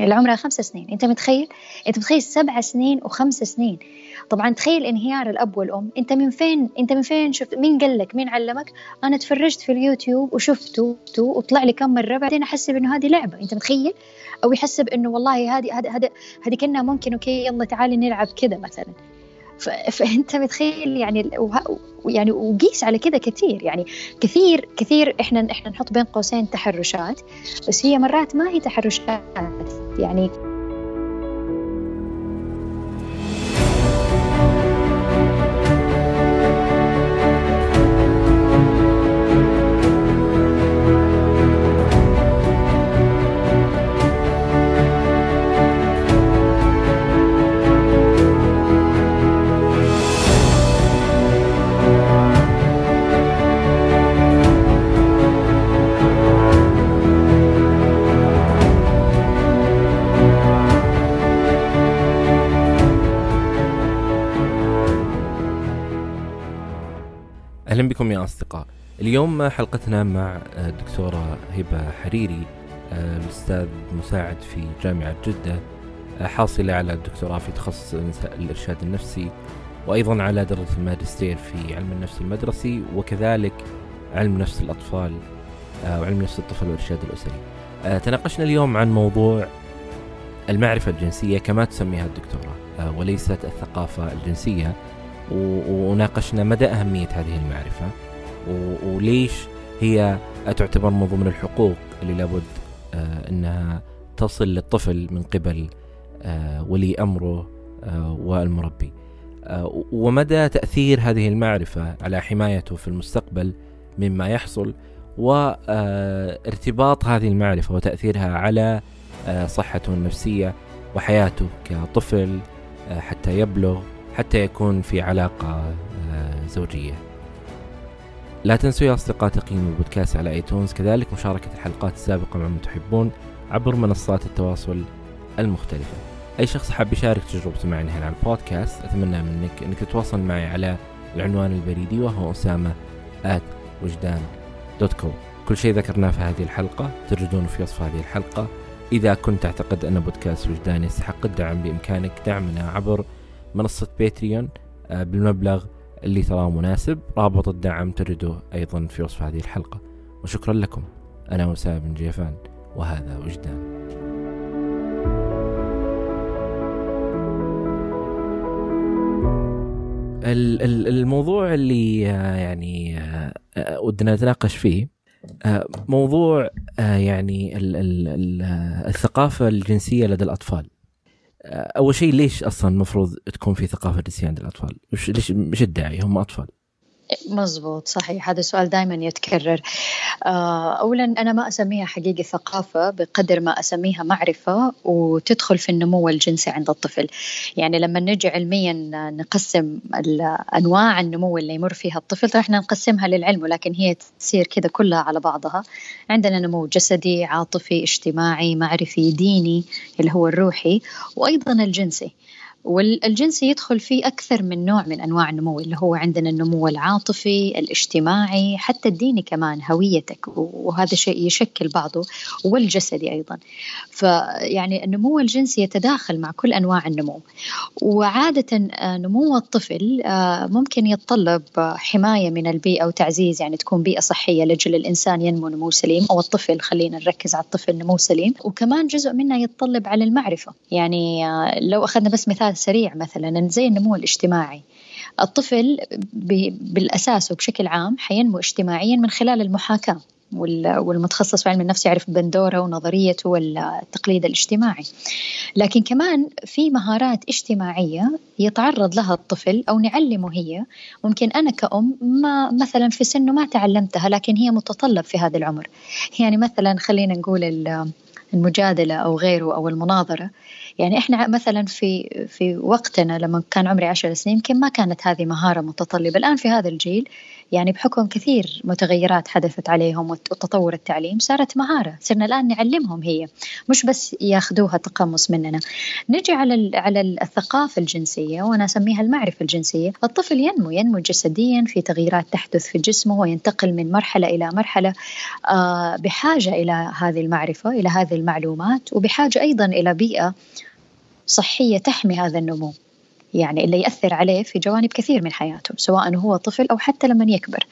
اللي عمرها خمس سنين. أنت متخيل؟ أنت متخيل سبع سنين وخمس سنين. طبعا تخيل انهيار الأب والأم. أنت من فين؟ أنت من فين شفت؟ مين قال لك مين علمك؟ أنا تفرجت في اليوتيوب وشفته وطلع لي كم مرة. بعدين احسب انه هذه لعبة. أنت متخيل؟ أو يحسب انه والله هذه هذه هذه كنا ممكن أوكي يلا تعالي نلعب كذا مثلا. فانت متخيل يعني يعني وقيس على كذا كثير يعني كثير كثير إحنا إحنا نحط بين قوسين تحرشات بس هي مرات ما هي تحرشات. يعني أهلا بكم يا أصدقاء. اليوم حلقتنا مع الدكتورة هبة حريري الأستاذ مساعد في جامعة جدة حاصلة على الدكتوراه في تخصص الإرشاد النفسي وأيضا على درجة الماجستير في علم النفس المدرسي وكذلك علم نفس الأطفال وعلم نفس الطفل والإرشاد الأسري. تناقشنا اليوم عن موضوع المعرفة الجنسية كما تسميها الدكتورة وليست الثقافة الجنسية. وناقشنا مدى أهمية هذه المعرفة وليش هي تعتبر من ضمن الحقوق اللي لابد آه أنها تصل للطفل من قبل آه ولي أمره آه والمربي. ومدى تأثير هذه المعرفة على حمايته في المستقبل مما يحصل وارتباط هذه المعرفة وتأثيرها على صحته النفسية وحياته كطفل حتى يبلغ حتى يكون في علاقة زوجية. لا تنسوا يا أصدقاء تقييم البودكاست على آيتونز. كذلك مشاركة الحلقات السابقة مع من تحبون عبر منصات التواصل المختلفة. أي شخص حاب يشارك تجربته معي هنا على البودكاست أتمنى منك أنك تتواصل معي على العنوان البريدي وهو أسامة at وجدان dot com. كل شيء ذكرناه في هذه الحلقة تجدونه في وصف هذه الحلقة. إذا كنت تعتقد أن بودكاست وجدان يستحق الدعم بإمكانك دعمنا عبر منصة باتريون بالمبلغ اللي تراه مناسب. رابط الدعم تجده أيضا في وصف هذه الحلقة. وشكرا لكم. أنا وسام بن جيفان وهذا وجدان. الموضوع اللي يعني ودنا نتناقش فيه موضوع يعني الثقافة الجنسية لدى الأطفال. أول شيء ليش أصلا المفروض تكون في ثقافة جنسيه عند الأطفال؟ وش ليش مش الداعي هم أطفال؟ مزبوط صحيح. هذا السؤال دائما يتكرر. اولا أنا ما أسميها حقيقه ثقافة بقدر ما أسميها معرفة وتدخل في النمو الجنسي عند الطفل. يعني لما نجي علميا نقسم أنواع النمو اللي يمر فيها الطفل إحنا نقسمها للعلم ولكن هي تصير كذا كلها على بعضها. عندنا نمو جسدي عاطفي اجتماعي معرفي ديني اللي هو الروحي وأيضا الجنسي. والجنسي يدخل فيه أكثر من نوع من أنواع النمو اللي هو عندنا النمو العاطفي الاجتماعي حتى الديني كمان هويتك وهذا شيء يشكل بعضه والجسدي أيضا. فيعني النمو الجنسي يتداخل مع كل أنواع النمو. وعادة نمو الطفل ممكن يتطلب حماية من البيئة وتعزيز يعني تكون بيئة صحية لأجل الإنسان ينمو نمو سليم أو الطفل خلينا نركز على الطفل نمو سليم. وكمان جزء منها يتطلب على المعرفة. يعني لو أخذنا بس مثال سريع مثلا زي النمو الاجتماعي. الطفل بالأساس وبشكل عام حينمو اجتماعيا من خلال المحاكاة والمتخصص في علم النفس يعرف بندورة ونظريته والتقليد الاجتماعي. لكن كمان في مهارات اجتماعية يتعرض لها الطفل أو نعلمه هي. ممكن أنا كأم ما مثلا في سنه ما تعلمتها لكن هي متطلب في هذا العمر. يعني مثلا خلينا نقول المجادلة أو غيره أو المناظرة. يعني إحنا مثلا في في وقتنا لما كان عمري عشر سنين يمكن ما كانت هذه مهارة متطلبة. الآن في هذا الجيل يعني بحكم كثير متغيرات حدثت عليهم وتطور التعليم صارت مهارة. صرنا الآن نعلمهم هي مش بس ياخذوها تقمص مننا. نجي على على الثقافة الجنسية وأنا أسميها المعرفة الجنسية. الطفل ينمو ينمو جسديا في تغييرات تحدث في جسمه وينتقل من مرحلة إلى مرحلة آه، بحاجة إلى هذه المعرفة إلى هذه المعلومات وبحاجة أيضا إلى بيئة صحية تحمي هذا النمو يعني اللي يأثر عليه في جوانب كثير من حياته سواء هو طفل أو حتى لما يكبر.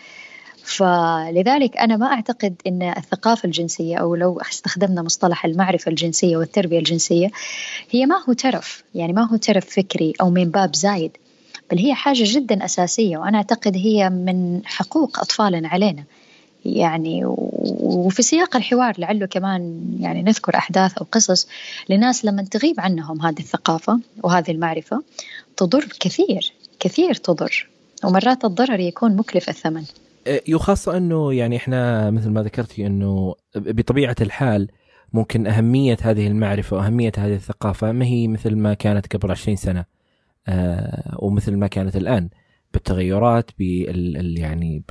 فلذلك أنا ما أعتقد أن الثقافة الجنسية أو لو استخدمنا مصطلح المعرفة الجنسية والتربية الجنسية هي ما هو ترف يعني ما هو ترف فكري أو من باب زايد بل هي حاجة جدا أساسية وأنا أعتقد هي من حقوق أطفالنا علينا. يعني وفي سياق الحوار لعله كمان يعني نذكر أحداث أو قصص لناس لما تغيب عنهم هذه الثقافة وهذه المعرفة تضر كثير كثير تضر ومرات الضرر يكون مكلف الثمن. وخاصة أنه يعني إحنا مثل ما ذكرتي أنه بطبيعة الحال ممكن أهمية هذه المعرفة وأهمية هذه الثقافة ما هي مثل ما كانت قبل 20 سنة آه، ومثل ما كانت الآن. بالتغيرات بال يعني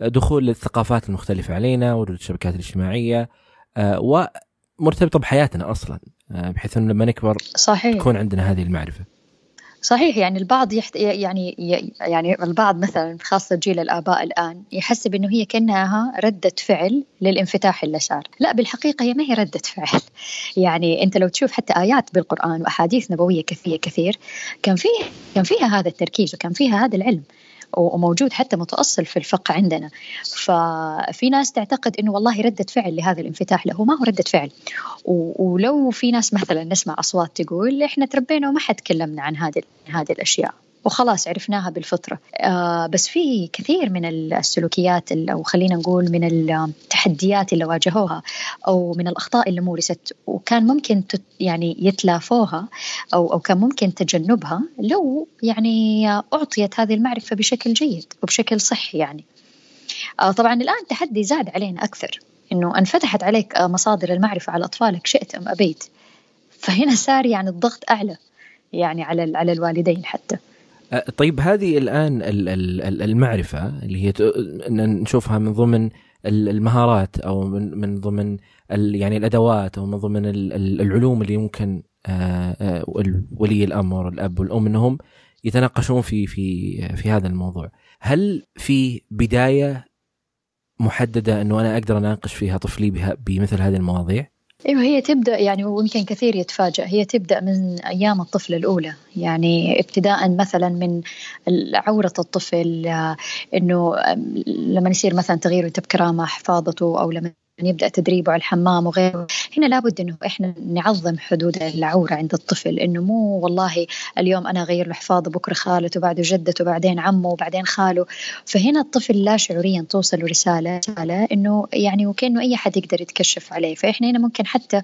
بالدخول الثقافات المختلفة علينا وجود الشبكات الاجتماعية آه، ومرتبطة بحياتنا أصلا آه، بحيث أنه لما نكبر صحيح. تكون عندنا هذه المعرفة. صحيح يعني البعض يحت... يعني يعني البعض مثلا خاصة جيل الآباء الآن يحسب إنه هي كأنها ردة فعل للانفتاح اللي صار. لا بالحقيقة هي ما هي ردة فعل. يعني أنت لو تشوف حتى آيات بالقرآن وأحاديث نبوية كثيرة كثير كان فيه كان فيها هذا التركيز وكان فيها هذا العلم. وموجود حتى متأصل في الفقه عندنا. ففي ناس تعتقد إنه والله ردة فعل لهذا الانفتاح له ما هو ردة فعل. ولو في ناس مثلا نسمع أصوات تقول إحنا تربينا وما حد كلمنا عن هذه الأشياء. وخلاص عرفناها بالفطرة. آه بس في كثير من السلوكيات أو خلينا نقول من التحديات اللي واجهوها أو من الأخطاء اللي مورست وكان ممكن يعني يتلافوها أو أو كان ممكن تجنبها لو يعني أعطيت هذه المعرفة بشكل جيد وبشكل صحي يعني. آه طبعا الآن التحدي زاد علينا أكثر إنه انفتحت عليك مصادر المعرفة على أطفالك شئت أم أبيت. فهنا صار يعني الضغط أعلى يعني على على الوالدين حتى. طيب هذه الآن المعرفة اللي هي نشوفها من ضمن المهارات أو من من ضمن يعني الأدوات أو من ضمن العلوم اللي ممكن ولي الأمر الأب والأم أنهم يتناقشون في في في هذا الموضوع. هل في بداية محددة أنه أنا أقدر أناقش فيها طفلي بمثل هذه المواضيع؟ إيوه هي تبدأ يعني ويمكن كثير يتفاجأ هي تبدأ من أيام الطفل الأولى. يعني ابتداء مثلا من عورة الطفل آه، إنه لما يصير مثلا تغيير بكرامه حفاظته أو لما يبدأ تدريبه على الحمام وغيره. هنا لابد إنه إحنا نعظم حدود العورة عند الطفل إنه مو والله اليوم أنا أغير له حفاظه بكرة خالته وبعده جدته وبعدين عمه وبعدين خاله. فهنا الطفل لا شعوريا توصل رسالة رسالة إنه يعني وكأنه أي حد يقدر يتكشف عليه. فإحنا هنا ممكن حتى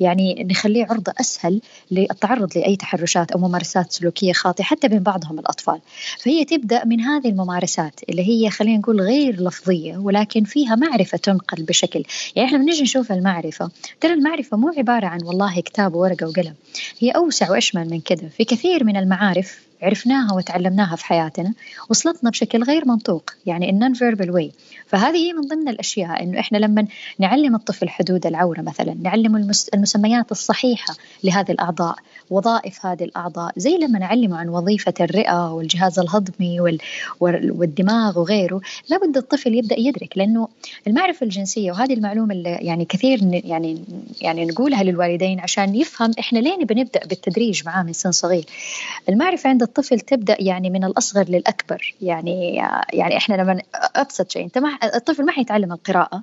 يعني نخليه عرضة أسهل للتعرض لأي تحرشات أو ممارسات سلوكية خاطئة حتى بين بعضهم الأطفال. فهي تبدأ من هذه الممارسات اللي هي خلينا نقول غير لفظية ولكن فيها معرفة تنقل بشكل يعني إحنا بنجي نشوف المعرفة. ترى المعرفة مو عبارة عن والله كتاب وورقة وقلم. هي أوسع وأشمل من كذا في كثير من المعارف عرفناها وتعلمناها في حياتنا وصلتنا بشكل غير منطوق يعني ال non-verbal way فهذه هي من ضمن الأشياء إنه إحنا لما نعلم الطفل حدود العورة مثلا نعلم المسميات الصحيحة لهذه الأعضاء وظائف هذه الأعضاء زي لما نعلمه عن وظيفة الرئة والجهاز الهضمي والدماغ وغيره لابد الطفل يبدأ يدرك لأنه المعرفة الجنسية وهذه المعلومة اللي يعني كثير يعني يعني نقولها للوالدين عشان يفهم إحنا لين بنبدأ بالتدريج معاه من سن صغير. المعرفة عند الطفل تبدأ يعني من الأصغر للأكبر. يعني يعني إحنا لما أبسط شيء أنت ما الطفل ما حيتعلم القراءة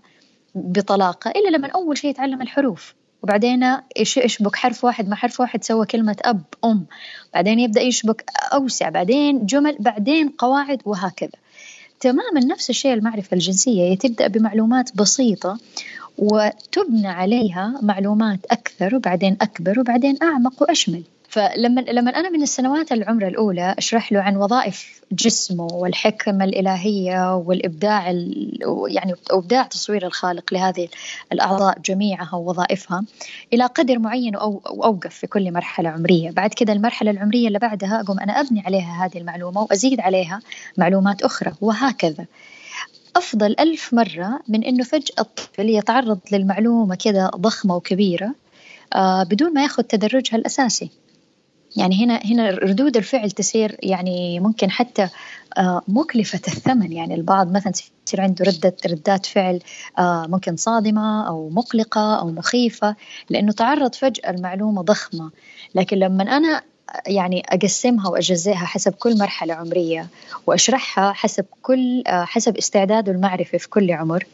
بطلاقة إلا لما أول شيء يتعلم الحروف. وبعدين يشبك حرف واحد مع حرف واحد سوى كلمة أب أم. بعدين يبدأ يشبك أوسع. بعدين جمل بعدين قواعد وهكذا. تماما نفس الشيء المعرفة الجنسية. تبدأ بمعلومات بسيطة وتبنى عليها معلومات أكثر وبعدين أكبر وبعدين أعمق وأشمل. فلما لما أنا من السنوات العمر الأولى أشرح له عن وظائف جسمه والحكمة الإلهية والإبداع يعني إبداع تصوير الخالق لهذه الأعضاء جميعها ووظائفها إلى قدر معين واوقف في كل مرحلة عمرية، بعد كذا المرحلة العمرية اللي بعدها أقوم أنا أبني عليها هذه المعلومة وأزيد عليها معلومات أخرى وهكذا. أفضل ألف مرة من إنه فجأة الطفل يتعرض للمعلومة كذا ضخمة وكبيرة آه بدون ما ياخذ تدرجها الأساسي يعني هنا هنا ردود الفعل تصير يعني ممكن حتى آه، مكلفة الثمن. يعني البعض مثلا يصير عنده ردة ردات فعل آه، ممكن صادمة أو مقلقة أو مخيفة لأنه تعرض فجأة المعلومة ضخمة. لكن لما أنا يعني أقسمها وأجزئها حسب كل مرحلة عمرية وأشرحها حسب كل آه، حسب استعداده المعرفي في كل عمر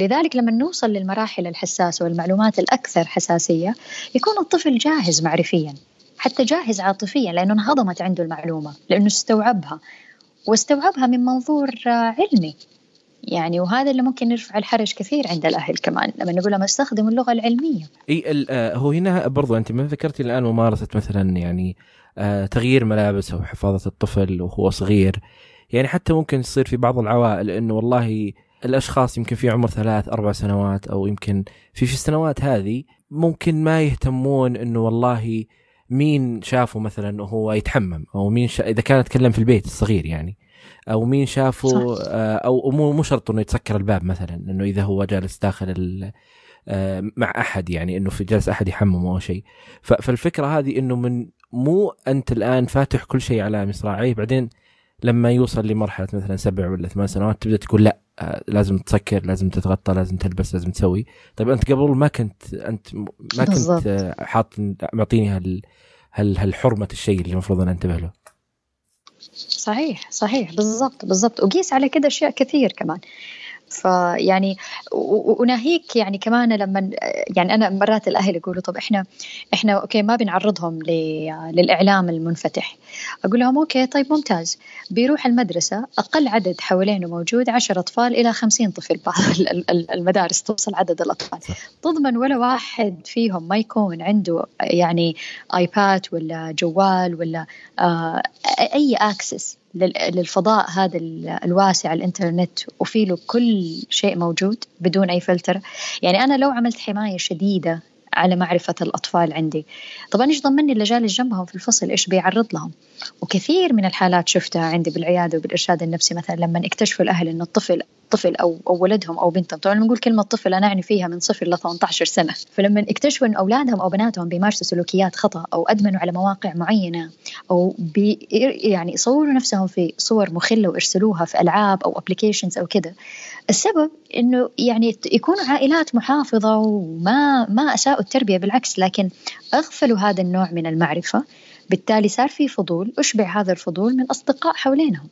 لذلك لما نوصل للمراحل الحساسة والمعلومات الأكثر حساسية يكون الطفل جاهز معرفيا. حتى جاهز عاطفيا لأنه انهضمت عنده المعلومة لأنه استوعبها. واستوعبها من منظور علمي. يعني وهذا اللي ممكن يرفع الحرج كثير عند الأهل كمان لما نقول لهم استخدموا اللغة العلمية. إي آه، هو هنا برضو أنت ما ذكرتي الآن ممارسة مثلا يعني آه، تغيير ملابس أو حفاظة الطفل وهو صغير. يعني حتى ممكن يصير في بعض العوائل إنه والله الأشخاص يمكن في عمر ثلاث أربع سنوات أو يمكن في في السنوات هذه ممكن ما يهتمون إنه والله مين شافه مثلا وهو يتحمم أو مين شا... إذا كان يتكلم في البيت الصغير يعني أو مين شافه آه، أو مو مو شرط إنه يتسكر الباب مثلا إنه إذا هو جالس داخل ال... آه، مع أحد يعني إنه في جالس أحد يحممه أو شيء. فالفكرة هذه إنه من مو أنت الآن فاتح كل شيء على مصراعيه بعدين لما يوصل لمرحلة مثلا سبع ولا ثمان سنوات تبدأ تقول لا آه، لازم تسكر لازم تتغطى لازم تلبس لازم تسوي. طيب أنت قبل ما كنت أنت ما كنت حاط معطيني هال هالحرمة الشيء اللي المفروض أنا أنتبه له. صحيح صحيح. بالضبط بالضبط. وقيس على كده أشياء كثير كمان. فيعني وناهيك يعني كمان لما يعني أنا مرات الأهل يقولوا طب إحنا إحنا okay ما بنعرضهم للإعلام المنفتح. أقول لهم okay طيب ممتاز. بيروح المدرسة أقل عدد حوالينه موجود 10 أطفال إلى 50 طفل بعض المدارس توصل عدد الأطفال. تضمن ولا واحد فيهم ما يكون عنده يعني iPad ولا جوال ولا آه أي access. للفضاء هذا الواسع الإنترنت وفي له كل شيء موجود بدون أي فلتر. يعني أنا لو عملت حماية شديدة على معرفة الأطفال عندي. طبعا إيش ضمني اللي جالس جنبهم في الفصل؟ إيش بيعرض لهم؟ وكثير من الحالات شفتها عندي بالعيادة وبالإرشاد النفسي. مثلا لما اكتشفوا الأهل أن الطفل طفل أو, أو ولدهم أو بنتهم طبعا نقول كلمة طفل أنا أعني فيها من صفر ل 18 سنة. فلما اكتشفوا أن أولادهم أو بناتهم بيمارسوا سلوكيات خطأ أو أدمنوا على مواقع معينة أو بي يعني يصوروا نفسهم في صور مخلة ويرسلوها في ألعاب أو applications أو كذا السبب إنه يعني يكونوا عائلات محافظة وما ما أساءوا التربية بالعكس لكن أغفلوا هذا النوع من المعرفة. بالتالي صار في فضول أشبع هذا الفضول من أصدقاء حوالينهم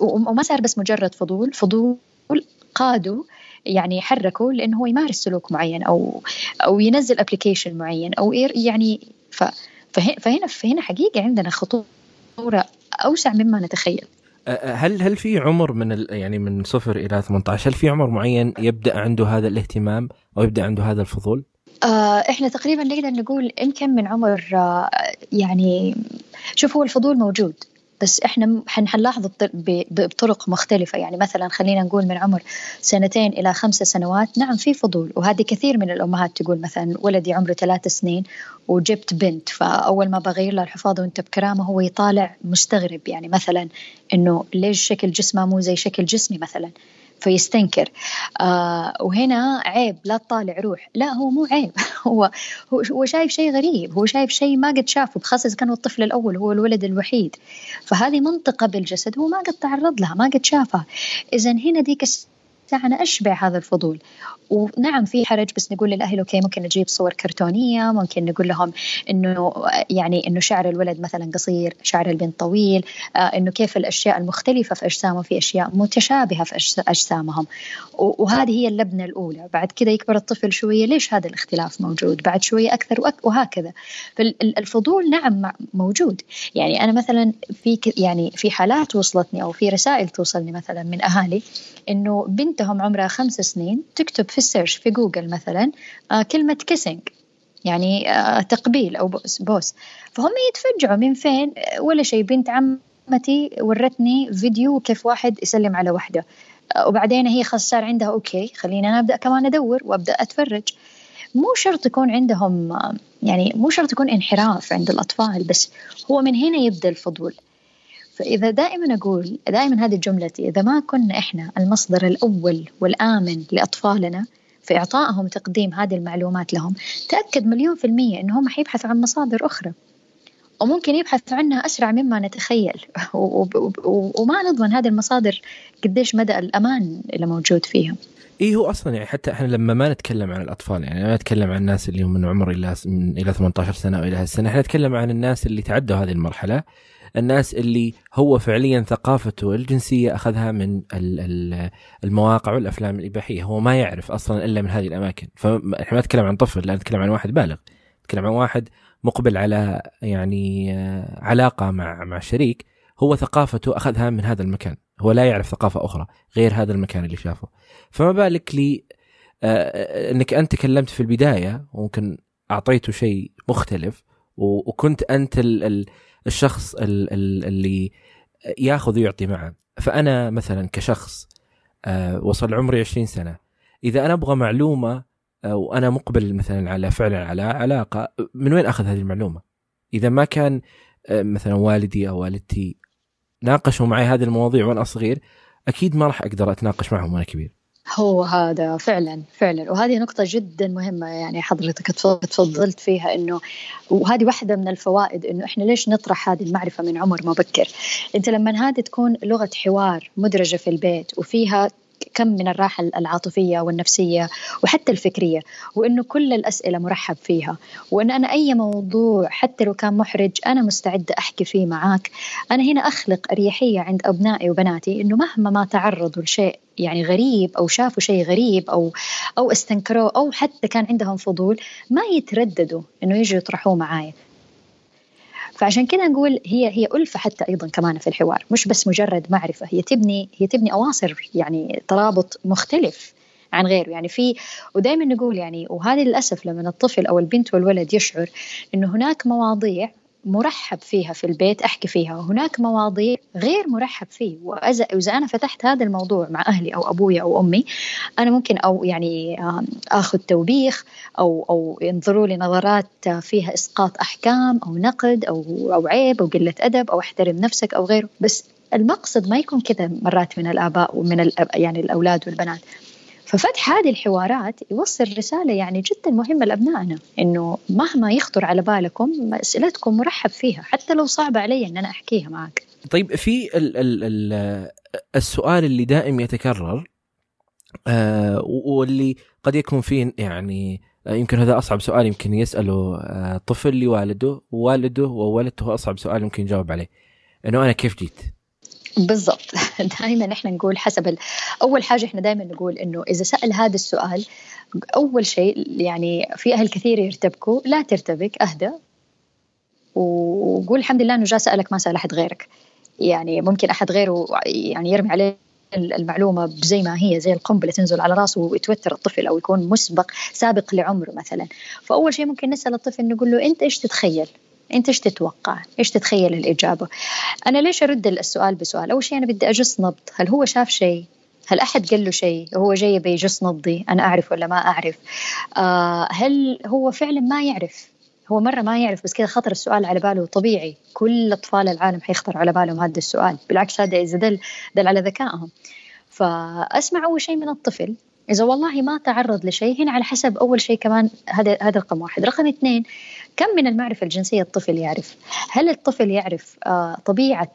وما صار بس مجرد فضول فضول قادوا يعني حركوا لأنه هو يمارس سلوك معين أو أو ينزل application معين أو يعني فهنا فهنا حقيقة عندنا خطورة أوسع مما نتخيل. هل هل في عمر من يعني من صفر إلى 18 هل في عمر معين يبدأ عنده هذا الاهتمام أو يبدأ عنده هذا الفضول؟ آه إحنا تقريبا نقدر نقول يمكن من عمر آه يعني شوف هو الفضول موجود بس إحنا حنلاحظ بطرق مختلفة. يعني مثلا خلينا نقول من عمر سنتين إلى خمسة سنوات نعم في فضول. وهذه كثير من الأمهات تقول مثلا ولدي عمره ثلاث سنين وجبت بنت فأول ما بغير لها الحفاضة وانت بكرامة هو يطالع مستغرب. يعني مثلا إنه ليش شكل جسمه مو زي شكل جسمي مثلا؟ فيستنكر. آه وهنا عيب لا تطالع روح. لا هو مو عيب. هو هو, شايف شيء غريب. هو شايف شيء ما قد شافه بخاصة إذا كان الطفل الأول هو الولد الوحيد. فهذه منطقة بالجسد هو ما قد تعرض لها ما قد شافها. إذا هنا ديك أنا أشبع هذا الفضول. ونعم في حرج بس نقول للأهل أوكي ممكن نجيب صور كرتونية ممكن نقول لهم إنه يعني إنه شعر الولد مثلا قصير شعر البنت طويل آه إنه كيف الأشياء المختلفة في أجسامهم في أشياء متشابهة في أجسامهم. وهذه هي اللبنة الأولى. بعد كذا يكبر الطفل شوية ليش هذا الاختلاف موجود؟ بعد شوية أكثر وهكذا. فالفضول نعم موجود. يعني أنا مثلا في يعني في حالات وصلتني أو في رسائل توصلني مثلا من أهالي إنه بنت بنتهم عمرها خمس سنين تكتب في ال search في جوجل مثلا آه كلمة kissing يعني آه تقبيل أو بوس, بوس فهم يتفجعوا من فين؟ ولا شيء بنت عمتي ورتني فيديو كيف واحد يسلم على واحدة آه وبعدين هي خلاص صار عندها okay خلينا أنا أبدأ كمان أدور وأبدأ أتفرج. مو شرط يكون عندهم يعني مو شرط يكون انحراف عند الأطفال بس هو من هنا يبدأ الفضول. فإذا دائما أقول دائما هذه جملتي إذا ما كنا إحنا المصدر الأول والآمن لأطفالنا في إعطائهم تقديم هذه المعلومات لهم تأكد مليون في المية إنهم حيبحثوا عن مصادر أخرى. وممكن يبحثوا عنها أسرع مما نتخيل. وما نضمن هذه المصادر قديش مدى الأمان اللي موجود فيها اي هو أصلا يعني حتى إحنا لما ما نتكلم عن الأطفال يعني ما نتكلم عن الناس اللي هم من عمر إلى من إلى 18 سنة والى هالسنة إحنا نتكلم عن الناس اللي تعدوا هذه المرحلة الناس اللي هو فعليا ثقافته الجنسية أخذها من المواقع والأفلام الإباحية. هو ما يعرف أصلا إلا من هذه الأماكن. فاحنا ما نتكلم عن طفل لا نتكلم عن واحد بالغ. نتكلم عن واحد مقبل على يعني آه، علاقة مع مع شريك هو ثقافته أخذها من هذا المكان. هو لا يعرف ثقافة أخرى غير هذا المكان اللي شافه فما بالك لي آه، آه، إنك أنت تكلمت في البداية وممكن أعطيته شيء مختلف وكنت أنت الشخص اللي ياخذ ويعطي معه فأنا مثلا كشخص آه، وصل عمري 20 سنة إذا أنا أبغى معلومة وأنا مقبل مثلا على فعلا على علاقة من وين أخذ هذه المعلومة؟ إذا ما كان مثلا والدي أو والدتي ناقشوا معي هذه المواضيع وأنا صغير أكيد ما راح أقدر أتناقش معهم وأنا كبير هو هذا فعلا فعلا وهذه نقطة جدا مهمة يعني حضرتك تفضلت فيها إنه وهذه واحدة من الفوائد إنه إحنا ليش نطرح هذه المعرفة من عمر مبكر؟ أنت لما هذه تكون لغة حوار مدرجة في البيت وفيها كم من الراحة العاطفية والنفسية وحتى الفكرية وإنه كل الأسئلة مرحب فيها. وإن أنا أي موضوع حتى لو كان محرج أنا مستعدة أحكي فيه معاك. أنا هنا أخلق أريحية عند أبنائي وبناتي إنه مهما ما تعرضوا لشيء يعني غريب أو شافوا شيء غريب أو أو استنكروه أو حتى كان عندهم فضول ما يترددوا إنه يجوا يطرحوه معايا. فعشان كذا نقول هي هي ألفة حتى أيضا كمان في الحوار مش بس مجرد معرفة هي تبني هي تبني أواصر يعني ترابط مختلف عن غيره. يعني في ودائما نقول يعني وهذه للأسف لما الطفل أو البنت والولد يشعر أنه هناك مواضيع مرحب فيها في البيت أحكي فيها. وهناك مواضيع غير مرحب فيه. وإذا أنا فتحت هذا الموضوع مع أهلي أو أبوي أو أمي أنا ممكن أو يعني أخذ توبيخ أو أو ينظروا لي نظرات فيها إسقاط أحكام أو نقد أو أو عيب أو قلة أدب أو أحترم نفسك أو غيره. بس المقصد ما يكون كذا مرات من الآباء ومن يعني الأولاد والبنات. ففتح هذه الحوارات يوصل رسالة يعني جدا مهمة لأبنائنا إنه مهما يخطر على بالكم أسئلتكم مرحب فيها حتى لو صعبة علي إن أنا أحكيها معك طيب في ال ال ال السؤال اللي دائم يتكرر آه واللي قد يكون فيه يعني يمكن هذا أصعب سؤال يمكن يسأله آه طفل لوالده ووالده ووالدته أصعب سؤال يمكن يجاوب عليه إنه أنا كيف جيت؟ بالضبط. دائما إحنا نقول حسب ال... أول حاجة إحنا دائما نقول إنه إذا سأل هذا السؤال أول شيء يعني في أهل كثير يرتبكوا لا ترتبك اهدى وقول الحمد لله إنه جاء سألك ما سأل أحد غيرك. يعني ممكن أحد غيره يعني يرمي عليه المعلومة زي ما هي زي القنبلة تنزل على راسه ويتوتر الطفل أو يكون مسبق سابق لعمره مثلا. فأول شيء ممكن نسأل الطفل نقول له أنت إيش تتخيل؟ انت إيش تتوقع؟ إيش تتخيل الإجابة؟ أنا ليش أرد السؤال بسؤال؟ أول شيء أنا بدي أجس نبض، هل هو شاف شيء؟ هل أحد قال له شيء؟ هو جاي بيجس نبضي، أنا أعرف ولا ما أعرف؟ آه هل هو فعلا ما يعرف؟ هو مرة ما يعرف بس كذا خطر السؤال على باله طبيعي، كل أطفال العالم حيخطر على بالهم هذا السؤال، بالعكس هذا إذا دل دل على ذكائهم. فأسمع أول شيء من الطفل إذا والله ما تعرض لشيء هنا على حسب أول شيء كمان هذا هذا رقم واحد، رقم اثنين كم من المعرفة الجنسية الطفل يعرف؟ هل الطفل يعرف آه طبيعة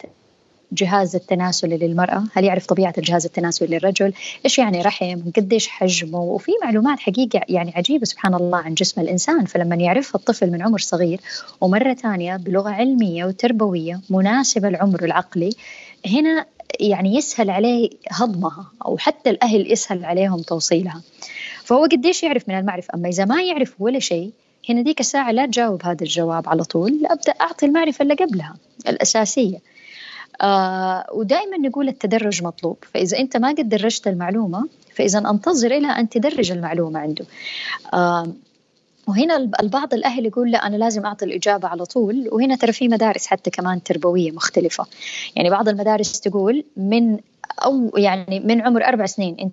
جهاز التناسلي للمرأة؟ هل يعرف طبيعة الجهاز التناسلي للرجل؟ إيش يعني رحم؟ قديش حجمه؟ وفي معلومات حقيقة يعني عجيبة سبحان الله عن جسم الإنسان فلما يعرفها الطفل من عمر صغير ومرة ثانية بلغة علمية وتربوية مناسبة لعمره العقلي هنا يعني يسهل عليه هضمها أو حتى الأهل يسهل عليهم توصيلها. فهو قديش يعرف من المعرفة؟ أما إذا ما يعرف ولا شيء هنا ديك الساعة لا تجاوب هذا الجواب على طول أبدأ أعطي المعرفة اللي قبلها الأساسية. آه ودائما نقول التدرج مطلوب فإذا أنت ما قد درجت المعلومة فإذا أنتظر إلى أن تدرج المعلومة عنده. آه وهنا البعض الأهل يقول لا أنا لازم أعطي الإجابة على طول وهنا ترى في مدارس حتى كمان تربوية مختلفة. يعني بعض المدارس تقول من أو يعني من عمر أربع سنين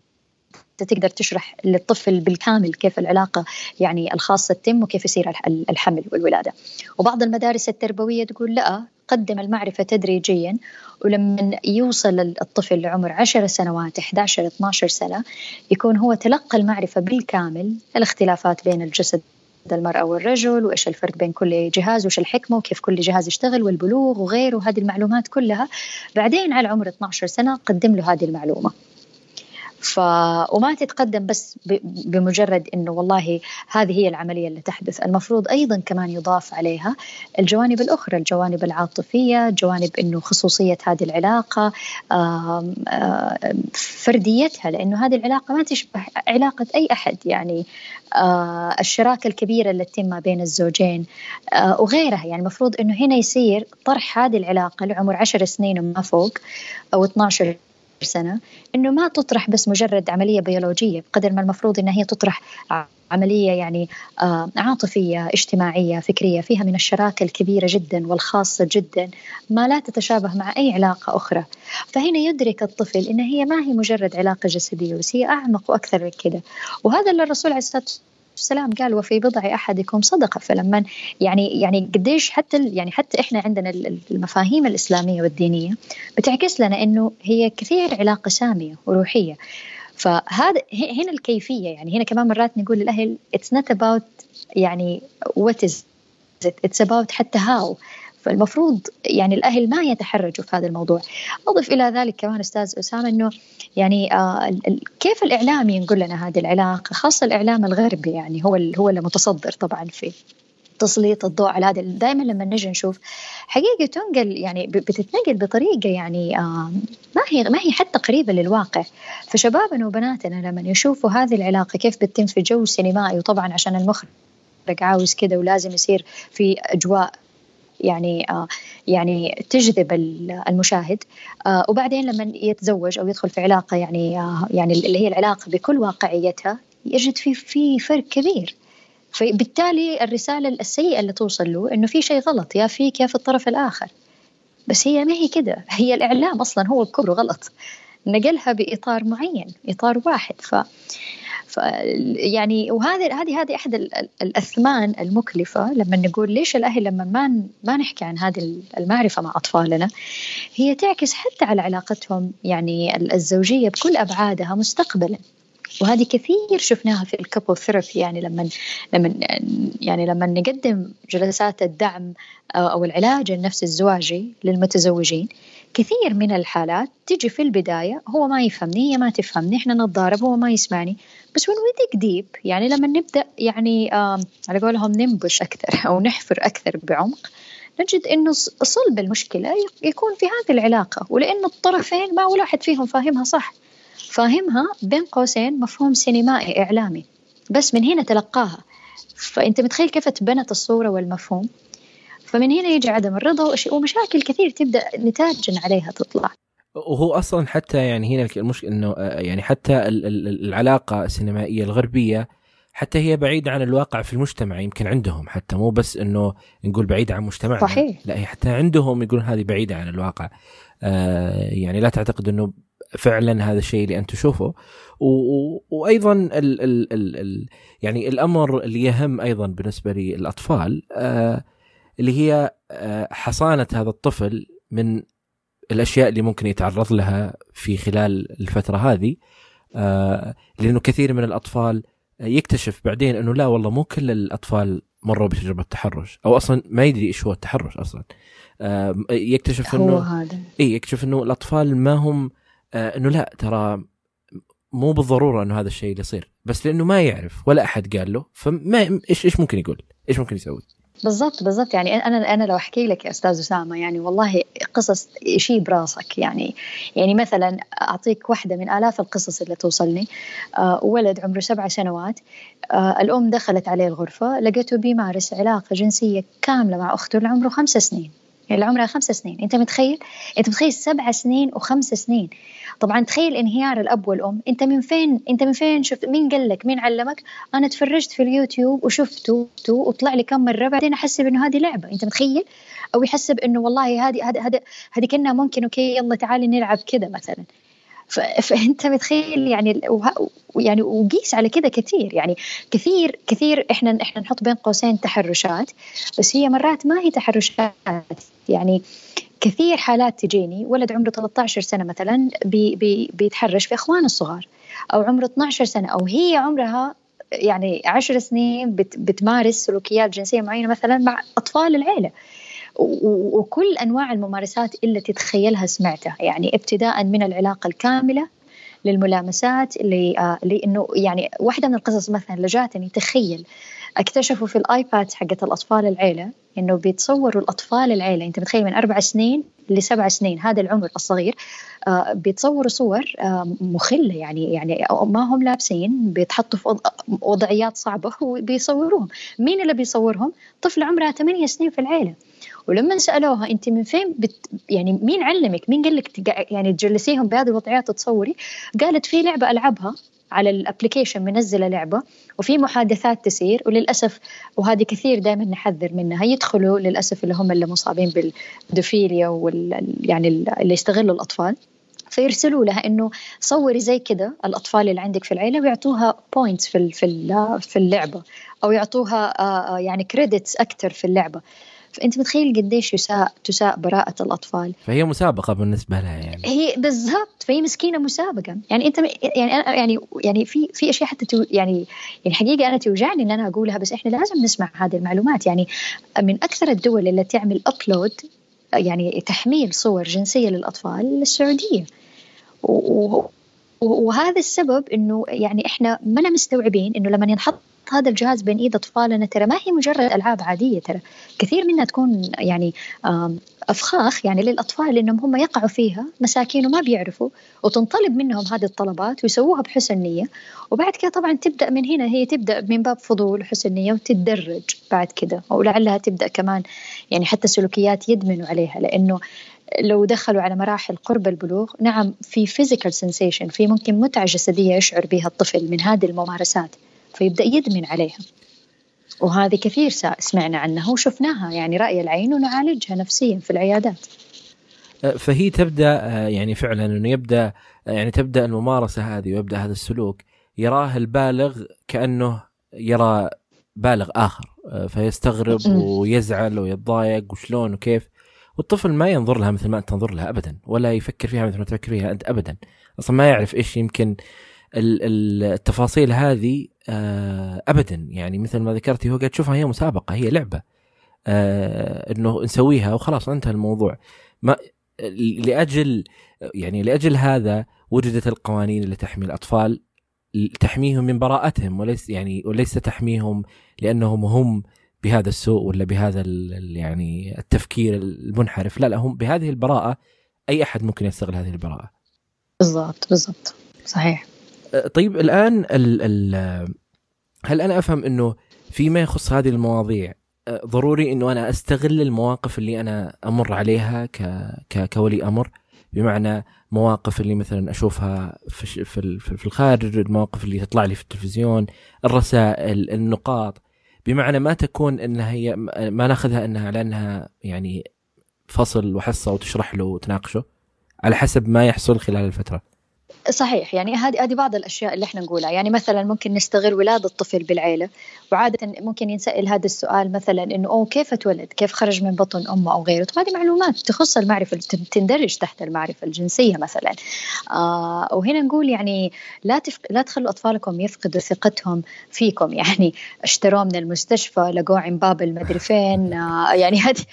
تقدر تشرح للطفل بالكامل كيف العلاقة يعني الخاصة تتم وكيف يصير الحمل والولادة. وبعض المدارس التربوية تقول لا قدم المعرفة تدريجيا ولما يوصل الطفل لعمر 10 سنوات 11 12 سنة يكون هو تلقى المعرفة بالكامل الاختلافات بين الجسد المرأة والرجل وإيش الفرق بين كل جهاز وإيش الحكمة وكيف كل جهاز يشتغل والبلوغ وغيره وهذه المعلومات كلها. بعدين على عمر 12 سنة قدم له هذه المعلومة. ف وما تتقدم بس بمجرد إنه والله هذه هي العملية اللي تحدث، المفروض أيضا كمان يضاف عليها الجوانب الأخرى، الجوانب العاطفية، جوانب إنه خصوصية هذه العلاقة، آم آم فرديتها لأنه هذه العلاقة ما تشبه علاقة أي أحد يعني الشراكة الكبيرة اللي تتم ما بين الزوجين وغيرها. يعني المفروض إنه هنا يصير طرح هذه العلاقة لعمر 10 سنين وما فوق أو 12 سنة أنه ما تطرح بس مجرد عملية بيولوجية بقدر ما المفروض أنها هي تطرح عملية يعني عاطفية اجتماعية فكرية فيها من الشراكة الكبيرة جدا والخاصة جدا ما لا تتشابه مع أي علاقة أخرى. فهنا يدرك الطفل أن هي ما هي مجرد علاقة جسدية بس هي أعمق وأكثر من كده. وهذا اللي الرسول عليه الصلاة والسلام قال وفي بضع أحدكم صدقة. فلما يعني يعني قديش حتى يعني حتى إحنا عندنا المفاهيم الإسلامية والدينية بتعكس لنا إنه هي كثير علاقة سامية وروحية. فهذا هنا الكيفية يعني هنا كمان مرات نقول للأهل it's not about يعني what is it's about حتى how فالمفروض يعني الأهل ما يتحرجوا في هذا الموضوع. أضف إلى ذلك كمان أستاذ أسامة إنه يعني آه كيف الإعلام ينقل لنا هذه العلاقة؟ خاصة الإعلام الغربي يعني هو هو المتصدر طبعا في تسليط الضوء على هذا. دائما لما نجي نشوف حقيقة تنقل يعني بتتنقل بطريقة يعني آه ما هي ما هي حتى قريبة للواقع. فشبابنا وبناتنا لما يشوفوا هذه العلاقة كيف بتتم في جو سينمائي وطبعا عشان المخرج عاوز كذا ولازم يصير في أجواء يعني آه يعني تجذب المشاهد. آه وبعدين لما يتزوج أو يدخل في علاقة يعني آه يعني اللي هي العلاقة بكل واقعيتها يجد في في فرق كبير. فبالتالي الرسالة السيئة اللي توصل له إنه في شيء غلط يا فيك يا في الطرف الآخر. بس هي ما هي كده. هي الإعلام أصلا هو بكبره غلط. نقلها بإطار معين إطار واحد. ف يعني وهذه هذه هذه أحد الأثمان المكلفة لما نقول ليش الأهل لما ما ما نحكي عن هذه المعرفة مع أطفالنا هي تعكس حتى على علاقتهم يعني الزوجية بكل أبعادها مستقبلا. وهذه كثير شفناها في ال couple therapy يعني لما لما يعني لما نقدم جلسات الدعم أو العلاج النفسي الزواجي للمتزوجين كثير من الحالات تجي في البداية هو ما يفهمني هي ما تفهمني إحنا نتضارب هو ما يسمعني. بس when we dig deep يعني لما نبدأ يعني آه على قولهم ننبش أكثر أو نحفر أكثر بعمق نجد إنه صلب المشكلة يكون في هذه العلاقة. ولأنه الطرفين ما ولا واحد فيهم فاهمها صح. فاهمها بين قوسين مفهوم سينمائي إعلامي. بس من هنا تلقاها. فأنت متخيل كيف تبنت الصورة والمفهوم؟ فمن هنا يجي عدم الرضا ومشاكل كثير تبدأ نتاج عليها تطلع. وهو أصلا حتى يعني هنا المشكلة إنه يعني حتى العلاقة السينمائية الغربية حتى هي بعيدة عن الواقع في المجتمع يمكن عندهم حتى مو بس إنه نقول بعيدة عن مجتمعنا. صحيح. لا هي حتى عندهم يقولون هذه بعيدة عن الواقع. آه يعني لا تعتقد إنه فعلا هذا الشيء اللي انت تشوفه. وأيضا ال ال ال ال يعني الأمر اللي يهم أيضا بالنسبة للأطفال آه اللي هي آه حصانة هذا الطفل من الأشياء اللي ممكن يتعرض لها في خلال الفترة هذه آه لأنه كثير من الأطفال يكتشف بعدين أنه لا والله مو كل الأطفال مروا بتجربة تحرش أو أصلا ما يدري إيش هو التحرش أصلا آه يكتشف إنه هذا إي يكتشف إنه الأطفال ما هم آه إنه لا ترى مو بالضرورة إنه هذا الشيء اللي يصير بس لأنه ما يعرف ولا أحد قال له فما إيش إيش ممكن يقول؟ إيش ممكن يسوي؟ بالضبط بالضبط. يعني أنا أنا لو أحكي لك يا أستاذ أسامة يعني والله قصص شيء براسك. يعني يعني مثلا أعطيك واحدة من آلاف القصص اللي توصلني. آه ولد عمره سبع سنوات. آه الأم دخلت عليه الغرفة لقيته بيمارس علاقة جنسية كاملة مع أخته اللي عمره خمس سنين. اللي عمرها خمس سنين. أنت متخيل؟ أنت متخيل سبع سنين وخمس سنين. طبعا تخيل انهيار الأب والأم. أنت من فين؟ أنت من فين شفت؟ مين قال لك مين علمك؟ أنا تفرجت في اليوتيوب وشفته وطلع لي كم مرة. بعدين احسب انه هذه لعبة. أنت متخيل؟ أو يحسب انه والله هذه هذه هذه كنا ممكن okay يلا تعالي نلعب كذا مثلا. فأنت متخيل يعني يعني وقيس على كذا كثير. يعني كثير كثير إحنا إحنا نحط بين قوسين تحرشات بس هي مرات ما هي تحرشات. يعني كثير حالات تجيني ولد عمره 13 سنة مثلا بي بي بيتحرش في إخوانه الصغار أو عمره 12 سنة أو هي عمرها يعني 10 سنين بت بتمارس سلوكيات جنسية معينة مثلا مع أطفال العيلة. وكل أنواع الممارسات اللي تتخيلها سمعتها يعني ابتداء من العلاقة الكاملة للملامسات آه لإنه يعني واحدة من القصص مثلا اللي جاتني تخيل اكتشفوا في الآيباد حقت الأطفال العيلة إنه بيتصوروا الأطفال العيلة أنت متخيل من أربع سنين لسبع سنين هذا العمر الصغير آه بيتصوروا صور آه مخلة يعني يعني ما هم لابسين بيتحطوا في وضعيات صعبة وبيصوروهم. مين اللي بيصورهم؟ طفل عمرها 8 سنين في العيلة. ولما سألوها أنت من فين بت يعني مين علمك؟ مين قال لك يعني تجلسيهم بهذه الوضعيات تصوري قالت في لعبة ألعبها على الأبلكيشن منزلة لعبة وفي محادثات تسير وللأسف وهذه كثير دائما نحذر منها يدخلوا للأسف اللي هم اللي مصابين بالدوفيليا وال يعني اللي يستغلوا الأطفال فيرسلوا لها إنه صوري زي كذا الأطفال اللي عندك في العيلة ويعطوها points في في اللعبة أو يعطوها يعني credits أكثر في اللعبة. فانت متخيل قديش يساء تساء براءة الأطفال. فهي مسابقة بالنسبة لها يعني. هي بالضبط فهي مسكينة مسابقة. يعني أنت يعني أنا يعني يعني في في أشياء حتى too يعني يعني حقيقة أنا توجعني إن أنا أقولها بس إحنا لازم نسمع هذه المعلومات. يعني من أكثر الدول اللي تعمل ابلود يعني تحميل صور جنسية للأطفال السعودية. وهذا السبب إنه يعني إحنا ما مستوعبين إنه لما ينحط هذا الجهاز بين إيد أطفالنا ترى ما هي مجرد ألعاب عادية ترى. كثير منها تكون يعني أفخاخ يعني للأطفال إنهم هم يقعوا فيها مساكين وما بيعرفوا وتنطلب منهم هذه الطلبات ويسووها بحسن نية. وبعد كده طبعا تبدأ من هنا هي تبدأ من باب فضول وحسن نية وتتدرج بعد كده. ولعلها تبدأ كمان يعني حتى سلوكيات يدمنوا عليها لأنه لو دخلوا على مراحل قرب البلوغ نعم في physical sensation في ممكن متعة جسدية يشعر بها الطفل من هذه الممارسات. فيبدأ يدمن عليها. وهذه كثير سمعنا عنها وشفناها يعني رأي العين ونعالجها نفسيا في العيادات. أه، فهي تبدأ أه، يعني فعلا إنه يبدأ أه، يعني تبدأ الممارسة هذه ويبدأ هذا السلوك يراه البالغ كأنه يرى بالغ آخر فيستغرب ويزعل ويتضايق وشلون وكيف. والطفل ما ينظر لها مثل ما أنت تنظر لها ابدا ولا يفكر فيها مثل ما تفكر فيها أنت ابدا. أصلا ما يعرف إيش يمكن التفاصيل هذه آه، ابدا. يعني مثل ما ذكرتي هو قاعد تشوفها هي مسابقة هي لعبة. آه، إنه نسويها وخلاص انتهى الموضوع. ما لأجل يعني لأجل هذا وجدت القوانين اللي تحمي الأطفال تحميهم من براءتهم وليس يعني وليس تحميهم لأنهم هم بهذا السوء ولا بهذا يعني التفكير المنحرف. لا لا هم بهذه البراءة أي أحد ممكن يستغل هذه البراءة. بالضبط بالضبط. صحيح. طيب الآن ال ال هل أنا أفهم إنه فيما يخص هذه المواضيع ضروري إنه أنا أستغل المواقف اللي أنا أمر عليها ك ك كولي أمر؟ بمعنى مواقف اللي مثلا أشوفها في في في الخارج المواقف اللي تطلع لي في التلفزيون الرسائل النقاط. بمعنى ما تكون إنها هي ما نأخذها إنها على إنها يعني فصل وحصة وتشرح له وتناقشه على حسب ما يحصل خلال الفترة. صحيح يعني هذه هذه بعض الأشياء اللي إحنا نقولها يعني مثلا ممكن نستغل ولاده الطفل بالعيلة وعادة ممكن ينسأل هذا السؤال مثلا إنه أوه كيف اتولد؟ كيف خرج من بطن أمه أو غيره؟ هذه معلومات تخص المعرفة تندرج تحت المعرفة الجنسية مثلا. آه وهنا نقول يعني لا تفق... لا تخلوا أطفالكم يفقدوا ثقتهم فيكم يعني اشتروه من المستشفى لقوه عند باب المدري فين آه يعني هذه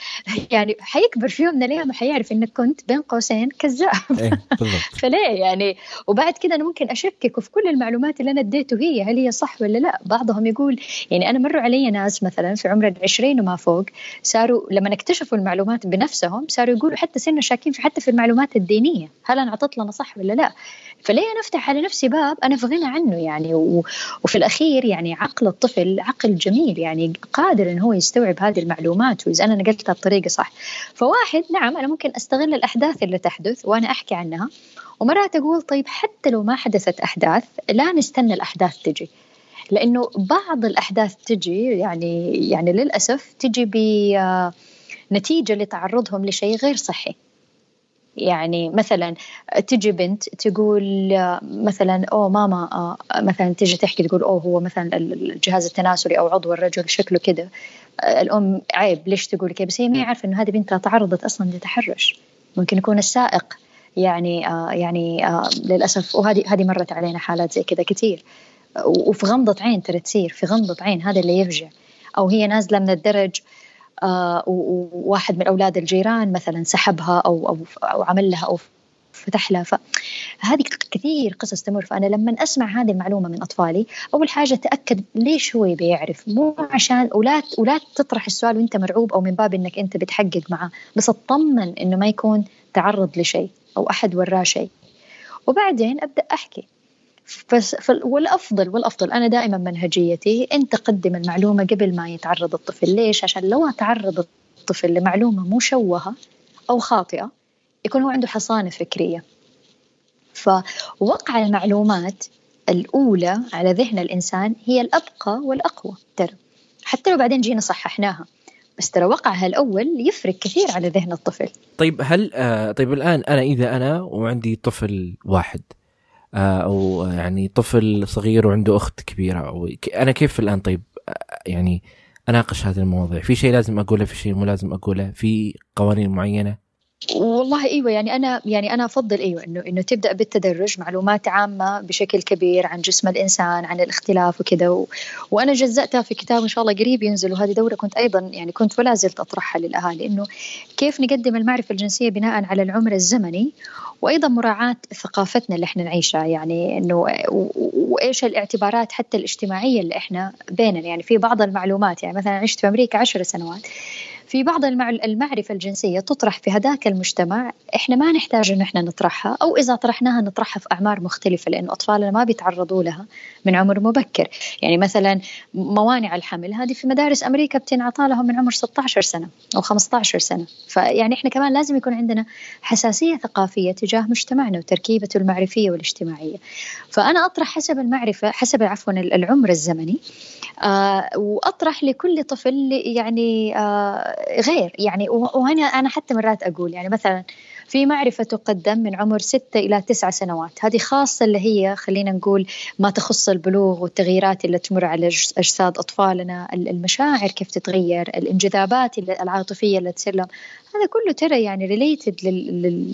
يعني حيكبر في يوم من الأيام حيعرف إنك كنت بين قوسين كذاب. إيه، فليه يعني وبعد كده أنا ممكن أشكك في كل المعلومات اللي أنا اديته هي هل هي صح ولا لا؟ بعضهم يقول يعني أنا مروا علي ناس مثلا في عمر العشرين وما فوق صاروا لما اكتشفوا المعلومات بنفسهم صاروا يقولوا حتى صرنا شاكين في حتى في المعلومات الدينية هل أنا اعطت لنا صح ولا لا؟ فليه نفتح على نفسي باب أنا في غنى عنه يعني؟ وفي الأخير يعني عقل الطفل عقل جميل يعني قادر انه هو يستوعب هذه المعلومات وإذا أنا نقلتها بطريقة صح. فواحد نعم أنا ممكن أستغل الأحداث اللي تحدث وأنا أحكي عنها ومرات أقول طيب حتى لو ما حدثت أحداث لا نستنى الأحداث تجي. لأنه بعض الأحداث تجي يعني يعني للأسف تجي بنتيجه لتعرضهم لشيء غير صحي. يعني مثلا تجي بنت تقول مثلا أوه ماما آه، مثلا تجي تحكي تقول أوه هو مثلا الجهاز التناسلي أو عضو الرجل شكله كده. الأم عيب ليش تقول كذا بس هي ما عارفه إنه هذه بنتها تعرضت أصلا لتحرش. ممكن يكون السائق يعني آه يعني آه للأسف وهذه هذه مرت علينا حالات زي كذا كثير وفي غمضة عين ترى تصير في غمضة عين هذا اللي يفجع أو هي نازلة من الدرج آه وواحد من أولاد الجيران مثلا سحبها أو أو أو عمل لها أو فتح لها فهذه كثير قصص تمر. فأنا لما أسمع هذه المعلومة من أطفالي أول حاجة تاكد ليش هو يبي يعرف. مو عشان ولا ولا تطرح السؤال وأنت مرعوب أو من باب إنك أنت بتحقق معه بس اطمن إنه ما يكون تعرض لشيء. أو أحد وراه شيء. وبعدين أبدأ أحكي. بس والأفضل والأفضل أنا دائما منهجيتي أنت قدم المعلومة قبل ما يتعرض الطفل. ليش؟ عشان لو تعرض الطفل لمعلومة مشوهة أو خاطئة يكون هو عنده حصانة فكرية. فوقع المعلومات الأولى على ذهن الإنسان هي الأبقى والأقوى ترى. حتى لو بعدين جينا صححناها. بس ترى وقعها الأول يفرق كثير على ذهن الطفل. طيب هل آه طيب الآن أنا إذا أنا وعندي طفل واحد آه أو يعني طفل صغير وعنده أخت كبيرة أو أنا كيف الآن؟ طيب آه يعني أناقش هذه المواضيع. في شيء لازم أقوله في شيء مو لازم أقوله في قوانين معينة؟ والله إيوه يعني أنا يعني أنا أفضل إيوه إنه إنه تبدأ بالتدرج معلومات عامة بشكل كبير عن جسم الإنسان عن الاختلاف وكذا و... وأنا جزأتها في كتاب إن شاء الله قريب ينزل وهذه دورة كنت أيضا يعني كنت ولا زلت أطرحها للأهالي إنه كيف نقدم المعرفة الجنسية بناء على العمر الزمني وأيضا مراعاة ثقافتنا اللي إحنا نعيشها يعني إنه وإيش الاعتبارات حتى الاجتماعية اللي إحنا بيننا يعني في بعض المعلومات يعني مثلا عشت في أمريكا عشر سنوات في بعض المعرفة الجنسية تطرح في هذاك المجتمع. إحنا ما نحتاج إن إحنا نطرحها أو إذا طرحناها نطرحها في أعمار مختلفة لأنه أطفالنا ما بيتعرضوا لها من عمر مبكر، يعني مثلا موانع الحمل هذه في مدارس أمريكا بتنعطى لهم من عمر 16 سنة أو 15 سنة، فيعني إحنا كمان لازم يكون عندنا حساسية ثقافية تجاه مجتمعنا وتركيبته المعرفية والاجتماعية. فأنا أطرح حسب المعرفة حسب عفوا العمر الزمني. آه وأطرح لكل طفل يعني آه غير. يعني وهنا أنا حتى مرات أقول يعني مثلا في معرفة تقدم من عمر ستة إلى تسعة سنوات. هذه خاصة اللي هي خلينا نقول ما تخص البلوغ والتغييرات اللي تمر على أجساد أطفالنا المشاعر كيف تتغير الانجذابات العاطفية اللي تصير لهم. هذا كله ترى يعني related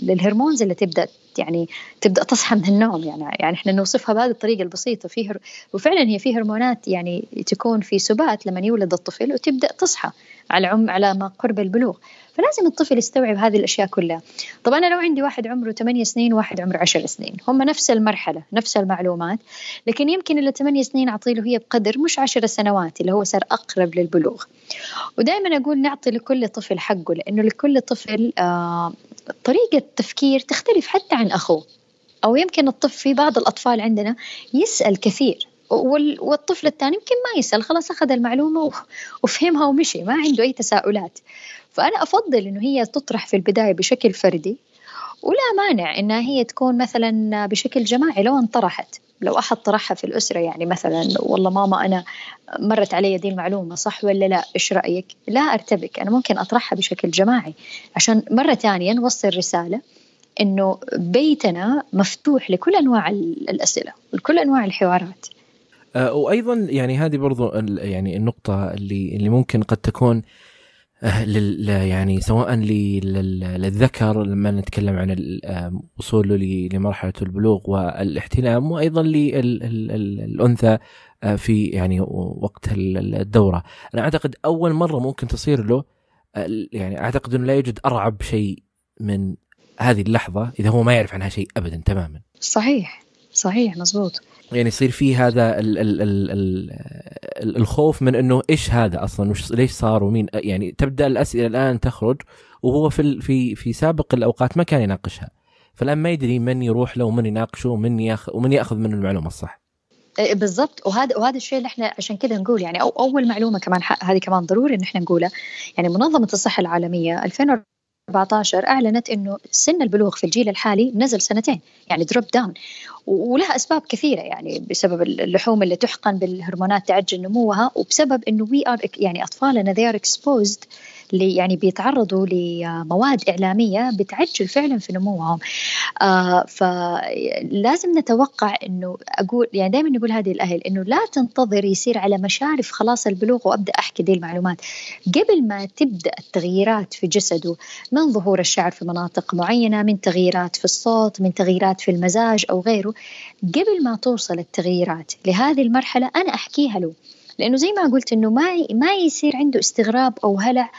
لل hormones اللي تبدأ يعني تبدأ تصحى من النوم. يعني يعني إحنا نوصفها بهذه الطريقة البسيطة. في هر... وفعلا هي في هرمونات يعني تكون في سبات لما يولد الطفل وتبدأ تصحى على عم على ما قرب البلوغ. فلازم الطفل يستوعب هذه الأشياء كلها. طبعا أنا لو عندي واحد عمره 8 سنين وواحد عمره 10 سنين. هم نفس المرحلة نفس المعلومات. لكن يمكن اللي 8 سنين اعطي له هي بقدر مش 10 سنوات اللي هو صار أقرب للبلوغ. ودائما أقول نعطي لكل طفل حقه لأنه لكل طفل آه طريقة تفكير تختلف حتى عن أخوه. أو يمكن الطفل في بعض الأطفال عندنا يسأل كثير والطفل الثاني يمكن ما يسأل خلاص أخذ المعلومة وفهمها ومشي ما عنده أي تساؤلات. فأنا أفضل إنه هي تطرح في البداية بشكل فردي ولا مانع إنها هي تكون مثلا بشكل جماعي لو انطرحت لو أحد طرحها في الأسرة يعني مثلا والله ماما أنا مرت علي دي المعلومة صح ولا لا؟ إيش رأيك؟ لا أرتبك أنا ممكن أطرحها بشكل جماعي. عشان مرة ثانية نوصل رسالة إنه بيتنا مفتوح لكل أنواع الأسئلة لكل أنواع الحوارات. آه، وأيضا يعني هذه برضو يعني النقطة اللي اللي ممكن قد تكون لل يعني سواء للذكر لما نتكلم عن وصوله لمرحلة البلوغ والاحتلام وأيضا للانثى آه، في يعني وقت الدورة. أنا أعتقد أول مرة ممكن تصير له يعني أعتقد إنه لا يوجد أرعب شيء من هذه اللحظة إذا هو ما يعرف عنها شيء ابدا تماما. صحيح صحيح مزبوط. يعني يصير في هذا ال ال ال ال الخوف من إنه إيش هذا أصلا؟ وش ليش صار؟ ومين؟ يعني تبدأ الأسئلة الآن تخرج وهو في في في سابق الأوقات ما كان يناقشها. فالآن ما يدري من يروح له ومن يناقشه ومن ياخذ ومن يأخذ منه المعلومة الصح. إيه، بالضبط. وهذا وهذا الشيء اللي إحنا عشان كذا نقول يعني أو أول معلومة كمان هذه كمان ضروري إن إحنا نقولها. يعني منظمة الصحة العالمية 2014 أعلنت إنه سن البلوغ في الجيل الحالي نزل سنتين يعني drop down ولها أسباب كثيرة يعني بسبب اللحوم اللي تحقن بالهرمونات تعجل نموها وبسبب إنه we are يعني أطفالنا they are exposed يعني بيتعرضوا لمواد إعلامية بتعجل فعلا في نموهم. آه فلازم نتوقع أنه أقول يعني دائما نقول هذه الأهل أنه لا تنتظر يصير على مشارف خلاص البلوغ وأبدأ أحكي دي المعلومات. قبل ما تبدأ التغييرات في جسده من ظهور الشعر في مناطق معينة من تغييرات في الصوت من تغييرات في المزاج أو غيره قبل ما توصل التغييرات لهذه المرحلة أنا أحكيها له. لأنه زي ما قلت إنه ما ما يصير عنده استغراب أو هلع.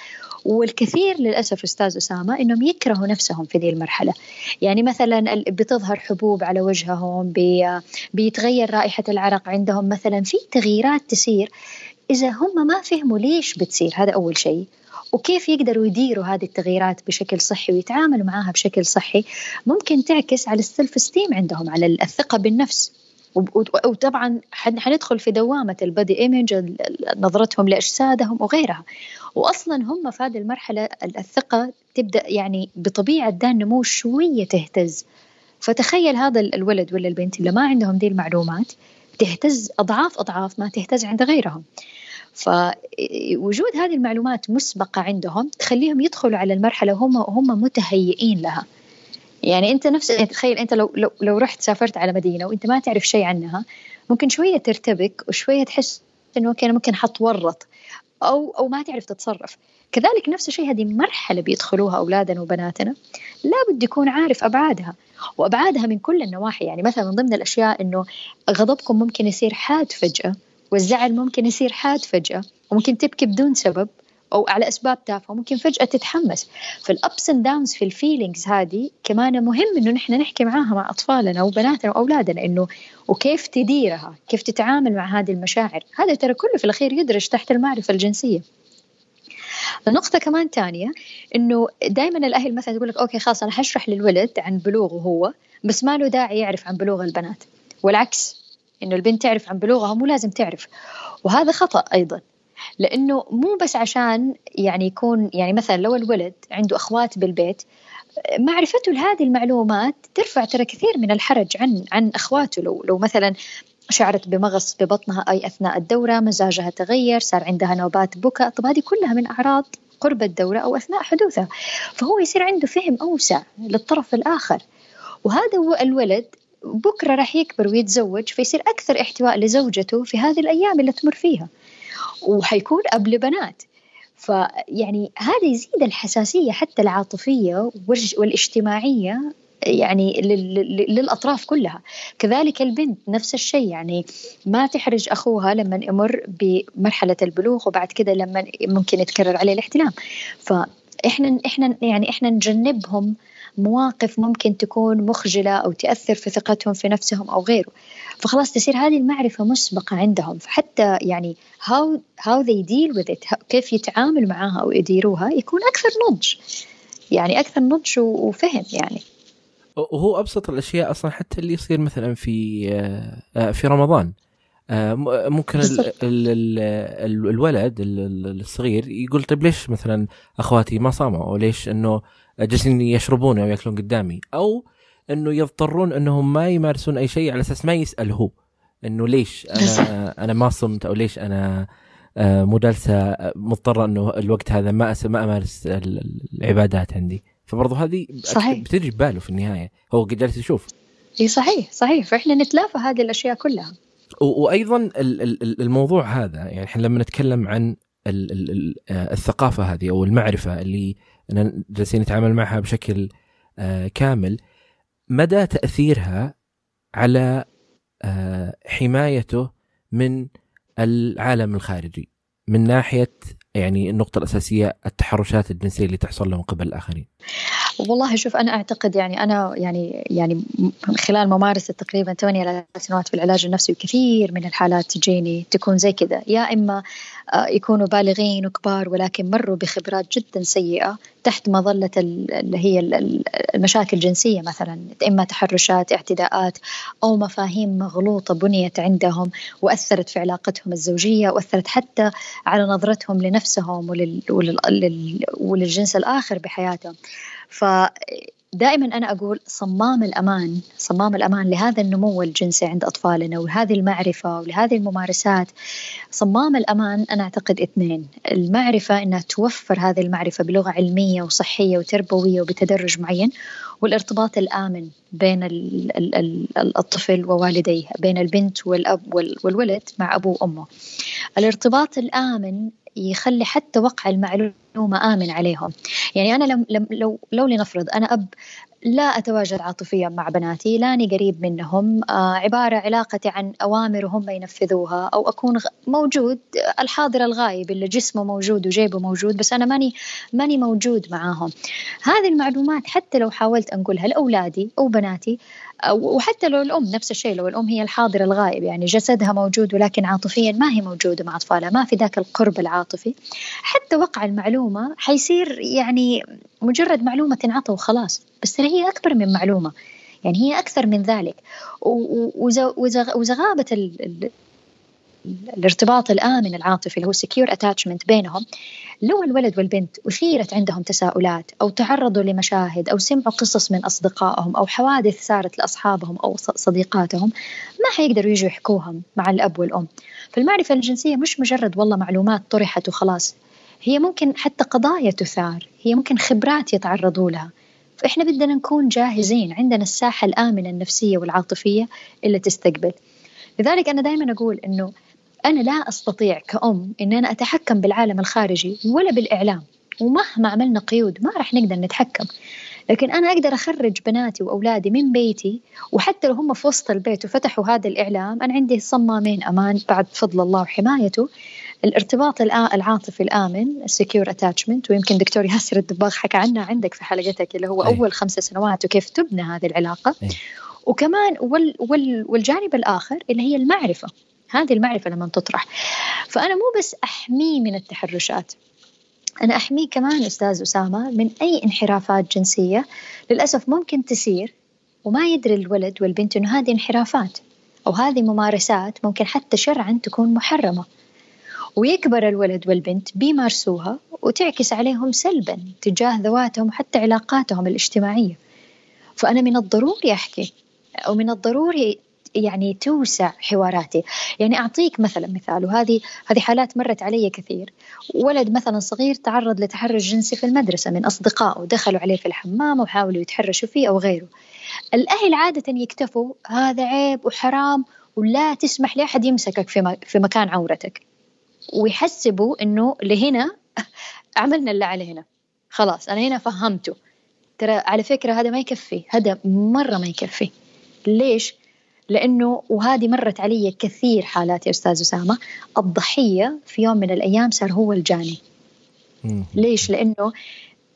والكثير للأسف أستاذ أسامة إنهم يكرهوا نفسهم في ذي المرحلة. يعني مثلا بتظهر حبوب على وجههم بي بيتغير رائحة العرق عندهم. مثلا في تغييرات تصير إذا هم ما فهموا ليش بتصير هذا أول شيء. وكيف يقدروا يديروا هذه التغييرات بشكل صحي ويتعاملوا معها بشكل صحي. ممكن تعكس على ال self-esteem عندهم على الثقة بالنفس. وطبعا حندخل في دوامة البادي إيمج نظرتهم لأجسادهم وغيرها. وأصلا هم في هذه المرحلة الثقة تبدأ يعني بطبيعة ذا النمو شوية تهتز. فتخيل هذا الولد ولا البنت اللي ما عندهم دي المعلومات تهتز أضعاف أضعاف ما تهتز عند غيرهم. فوجود هذه المعلومات مسبقة عندهم تخليهم يدخلوا على المرحلة وهم هم متهيئين لها. يعني أنت نفس يعني تخيل أنت لو لو لو رحت سافرت على مدينة وأنت ما تعرف شيء عنها ممكن شوية ترتبك وشوية تحس إنه كان ممكن حتورط أو أو ما تعرف تتصرف. كذلك نفس الشيء هذه مرحلة بيدخلوها أولادنا وبناتنا لابد يكون عارف أبعادها وأبعادها من كل النواحي. يعني مثلا من ضمن الأشياء إنه غضبكم ممكن يصير حاد فجأة والزعل ممكن يصير حاد فجأة وممكن تبكي بدون سبب. أو على أسباب تافهة ممكن فجأة تتحمس. فال ups and downs في ال feelings هذه كمان مهم إنه نحن نحكي معاها مع أطفالنا وبناتنا وأولادنا إنه وكيف تديرها كيف تتعامل مع هذه المشاعر. هذا ترى كله في الأخير يدرج تحت المعرفة الجنسية. نقطة كمان تانية إنه دائما الأهل مثلا يقول لك okay خلاص أنا حشرح للولد عن بلوغه هو بس ما له داعي يعرف عن بلوغ البنات. والعكس إنه البنت تعرف عن بلوغها مو لازم تعرف. وهذا خطأ أيضا. لأنه مو بس عشان يعني يكون يعني مثلا لو الولد عنده أخوات بالبيت معرفته لهذه المعلومات ترفع ترى كثير من الحرج عن عن أخواته. لو لو مثلا شعرت بمغص ببطنها أي أثناء الدورة مزاجها تغير صار عندها نوبات بكاء. طب هذه كلها من أعراض قرب الدورة أو أثناء حدوثها. فهو يصير عنده فهم أوسع للطرف الآخر. وهذا هو الولد بكرة راح يكبر ويتزوج فيصير أكثر احتواء لزوجته في هذه الأيام اللي تمر فيها. وحيكون أب لبنات فيعني هذا يزيد الحساسية حتى العاطفية والاجتماعية يعني للأطراف كلها. كذلك البنت نفس الشيء يعني ما تحرج أخوها لما يمر بمرحلة البلوغ وبعد كده لما ممكن يتكرر عليه الاحتلام. فإحنا إحنا يعني إحنا نجنبهم مواقف ممكن تكون مخجلة أو تأثر في ثقتهم في نفسهم أو غيره. فخلاص تصير هذه المعرفة مسبقة عندهم. فحتى يعني how how they deal with it كيف يتعاملوا معها أو يديروها يكون أكثر نضج. يعني أكثر نضج وفهم يعني. وهو أبسط الأشياء أصلا حتى اللي يصير مثلا في آه، في رمضان. آه، ممكن ال ال ال الولد الصغير يقول طيب ليش مثلا أخواتي ما صاموا؟ أو ليش إنه جالسين يشربون أو يأكلون قدامي أو إنه يضطرون إنهم ما يمارسون أي شيء على أساس ما يسال هو إنه ليش أنا أنا ما صمت أو ليش أنا آه، مو جالسة مضطرة إنه الوقت هذا ما ما أمارس العبادات عندي. فبرضه هذه صحيح. بتجي بباله في النهاية. هو جالس يشوف. إي صحيح صحيح. فإحنا نتلافى هذه الأشياء كلها. وأيضا الموضوع هذا يعني إحنا لما نتكلم عن آه، الثقافة هذه أو المعرفة اللي جالسين نتعامل معها بشكل آه، كامل مدى تأثيرها على آه، حمايته من العالم الخارجي من ناحية يعني النقطة الأساسية التحرشات الجنسية اللي تحصل له من قبل الآخرين. والله شوف أنا أعتقد يعني أنا يعني يعني خلال ممارسة تقريبا ثمانية سنوات في العلاج النفسي وكثير من الحالات تجيني تكون زي كذا يا إما يكونوا بالغين وكبار ولكن مروا بخبرات جدا سيئة تحت مظلة اللي هي المشاكل الجنسية مثلا إما تحرشات اعتداءات أو مفاهيم مغلوطة بنيت عندهم وأثرت في علاقتهم الزوجية وأثرت حتى على نظرتهم لنفسهم ولل... ولل... وللجنس الآخر بحياتهم. ف دائما أنا أقول صمام الأمان صمام الأمان لهذا النمو الجنسي عند أطفالنا وهذه المعرفة ولهذه الممارسات. صمام الأمان أنا أعتقد اثنين. المعرفة أنها توفر هذه المعرفة بلغة علمية وصحية وتربوية وبتدرج معين والارتباط الآمن بين الطفل ووالديه بين البنت والأب والولد مع أبوه وأمه. الارتباط الآمن يخلي حتى وقع المعلومة آمن عليهم. يعني أنا لم لو لو لنفرض أنا أب لا أتواجد عاطفيا مع بناتي لاني قريب منهم. آه عبارة علاقتي عن أوامر وهم ينفذوها أو أكون موجود الحاضر الغايب اللي جسمه موجود وجيبه موجود بس أنا ماني ماني موجود معاهم. هذه المعلومات حتى لو حاولت أنقلها لأولادي أو بناتي وحتى لو الأم نفس الشيء لو الأم هي الحاضر الغائب يعني جسدها موجود ولكن عاطفيا ما هي موجودة مع أطفالها ما في ذاك القرب العاطفي. حتى وقع المعلومة حيصير يعني مجرد معلومة تنعطى وخلاص بس ترى هي أكبر من معلومة يعني هي أكثر من ذلك. وإذا غابت الارتباط الآمن العاطفي اللي هو secure attachment بينهم لو الولد والبنت أثيرت عندهم تساؤلات أو تعرضوا لمشاهد أو سمعوا قصص من أصدقائهم أو حوادث صارت لأصحابهم أو صديقاتهم ما حيقدروا يجوا يحكوها مع الأب والأم. فالمعرفة الجنسية مش مجرد والله معلومات طرحت وخلاص. هي ممكن حتى قضايا تثار هي ممكن خبرات يتعرضوا لها. فإحنا بدنا نكون جاهزين عندنا الساحة الآمنة النفسية والعاطفية اللي تستقبل. لذلك أنا دائما أقول أنه أنا لا أستطيع كأم أن أنا أتحكم بالعالم الخارجي ولا بالإعلام. ومهما عملنا قيود ما راح نقدر نتحكم. لكن أنا أقدر أخرج بناتي وأولادي من بيتي وحتى لو هم في وسط البيت وفتحوا هذا الإعلام أنا عندي صمامين أمان بعد فضل الله وحمايته. الارتباط العاطفي الآمن ال secure attachment ويمكن دكتور ياسر الدباغ حكى عنها عندك في حلقتك اللي هو أي. أول خمسة سنوات وكيف تبنى هذه العلاقة أي. وكمان وال وال والجانب الآخر اللي هي المعرفة هذه المعرفة لما تطرح فأنا مو بس أحميه من التحرشات أنا أحميه كمان أستاذ أسامة من أي انحرافات جنسية للأسف ممكن تسير وما يدري الولد والبنت أنه هذه انحرافات أو هذه ممارسات ممكن حتى شرعا تكون محرمة ويكبر الولد والبنت بيمارسوها وتعكس عليهم سلبا تجاه ذواتهم وحتى علاقاتهم الاجتماعية. فأنا من الضروري أحكي ومن الضروري يعني توسع حواراتي. يعني أعطيك مثلا مثال وهذه هذه حالات مرت علي كثير. ولد مثلا صغير تعرض لتحرش جنسي في المدرسة من أصدقائه دخلوا عليه في الحمام وحاولوا يتحرشوا فيه أو غيره. الأهل عادة يكتفوا هذا عيب وحرام ولا تسمح لأحد يمسكك في, في مكان عورتك. ويحسبوا إنه لهنا عملنا اللي على هنا. خلاص أنا هنا فهمته. ترى على فكرة هذا ما يكفي هذا مرة ما يكفي. ليش؟ لأنه وهذه مرت علي كثير حالات يا أستاذ أسامة. الضحية في يوم من الأيام صار هو الجاني. ليش؟ لأنه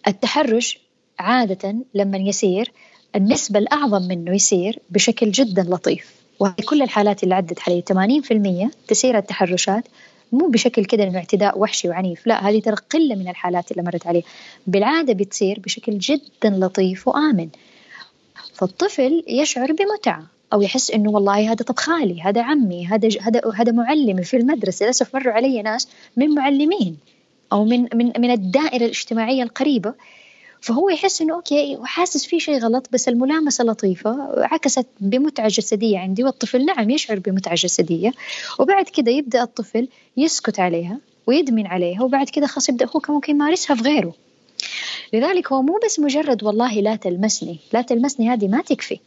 التحرش عادة لما يصير النسبة الأعظم منه يصير بشكل جدا لطيف. وهي كل الحالات اللي عدت علي 80% تسير التحرشات مو بشكل كده إنه اعتداء وحشي وعنيف لا هذه ترى قلة من الحالات اللي مرت علي بالعادة بتصير بشكل جدا لطيف وآمن. فالطفل يشعر بمتعة أو يحس إنه والله هذا طب خالي هذا عمي هذا هذا هذا معلمي في المدرسة للأسف مروا علي ناس من معلمين أو من من من الدائرة الاجتماعية القريبة فهو يحس إنه أوكي وحاسس في شيء غلط بس الملامسة لطيفة عكست بمتعه جسديه عندي والطفل نعم يشعر بمتعه جسديه وبعد كده يبدأ الطفل يسكت عليها ويدمن عليها وبعد كده خلاص يبدأ هو ممكن يمارسها في غيره. لذلك هو مو بس مجرد والله لا تلمسني لا تلمسني هذه ما تكفي.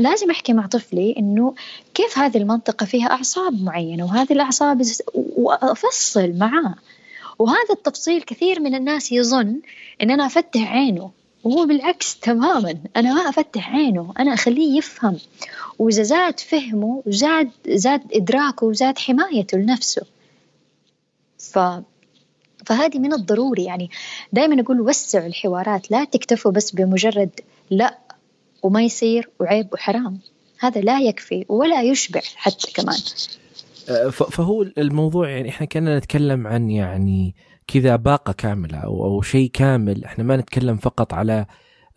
لازم أحكي مع طفلي إنه كيف هذه المنطقة فيها أعصاب معينة وهذه الأعصاب وأفصل معاه. وهذا التفصيل كثير من الناس يظن إن أنا أفتح عينه وهو بالعكس تماما أنا ما أفتح عينه أنا أخليه يفهم. وإذا زاد فهمه زاد زاد إدراكه وزاد حمايته لنفسه. ف فهذه من الضروري يعني. دائما أقول وسعوا الحوارات لا تكتفوا بس بمجرد لا وما يصير وعيب وحرام. هذا لا يكفي ولا يشبع حتى كمان. فهو الموضوع يعني إحنا كنا نتكلم عن يعني كذا باقة كاملة أو, أو شيء كامل. إحنا ما نتكلم فقط على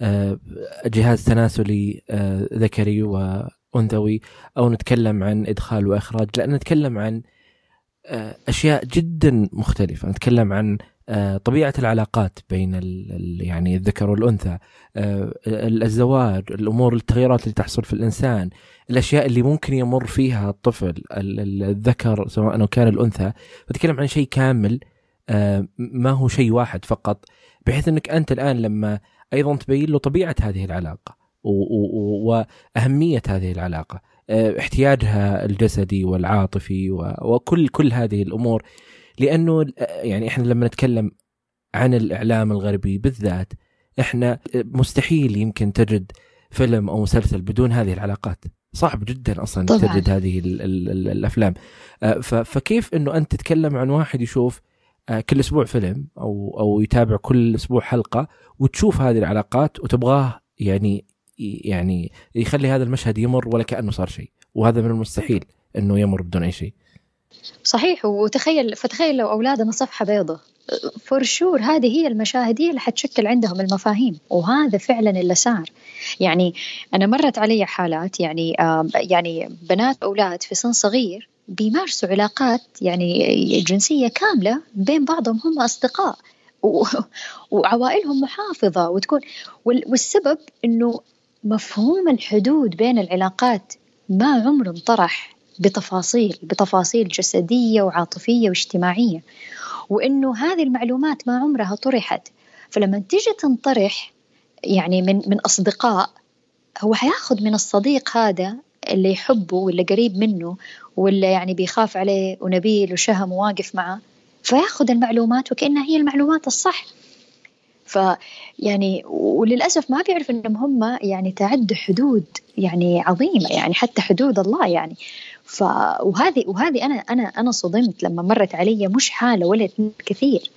أه، جهاز تناسلي أه، ذكري وأنثوي أو نتكلم عن إدخال وإخراج لا نتكلم عن أشياء جدا مختلفة. نتكلم عن آه، طبيعة العلاقات بين يعني الذكر والأنثى آه، الزواج الأمور التغيرات اللي تحصل في الإنسان الأشياء اللي ممكن يمر فيها الطفل الذكر سواء كان الأنثى. بتكلم عن شيء كامل آه، ما هو شيء واحد فقط بحيث أنك أنت الآن لما أيضا تبين له طبيعة هذه العلاقة وأهمية هذه العلاقة احتياجها الجسدي والعاطفي وكل كل هذه الأمور. لأنه يعني إحنا لما نتكلم عن الإعلام الغربي بالذات إحنا مستحيل يمكن تجد فيلم أو مسلسل بدون هذه العلاقات. صعب جدا أصلا طبعا. تجد هذه ال ال ال الأفلام. آه، فكيف إنه أنت تتكلم عن واحد يشوف آه، كل أسبوع فيلم أو أو يتابع كل أسبوع حلقة وتشوف هذه العلاقات وتبغاه يعني يعني يخلي هذا المشهد يمر ولا كأنه صار شيء. وهذا من المستحيل إنه يمر بدون أي شيء. صحيح وتخيل فتخيل لو أولادنا صفحة بيضة. فور شور هذه هي المشاهد هي اللي حتشكل عندهم المفاهيم وهذا فعلا اللي صار. يعني أنا مرت علي حالات يعني يعني بنات أولاد في سن صغير بيمارسوا علاقات يعني جنسية كاملة بين بعضهم هم أصدقاء وعوائلهم محافظة وتكون والسبب أنه مفهوم الحدود بين العلاقات ما عمره انطرح بتفاصيل بتفاصيل جسدية وعاطفية واجتماعية. وإنه هذه المعلومات ما عمرها طرحت. فلما تيجي تنطرح يعني من من أصدقاء هو حياخذ من الصديق هذا اللي يحبه واللي قريب منه واللي يعني بيخاف عليه ونبيل وشهم وواقف معه. فياخذ المعلومات وكأنها هي المعلومات الصح. فيعني وللأسف ما بيعرف إنهم هم يعني تعدوا حدود يعني عظيمة يعني حتى حدود الله يعني. ف وهذه وهذه أنا أنا أنا صدمت لما مرت علي مش حالة ولا كثير.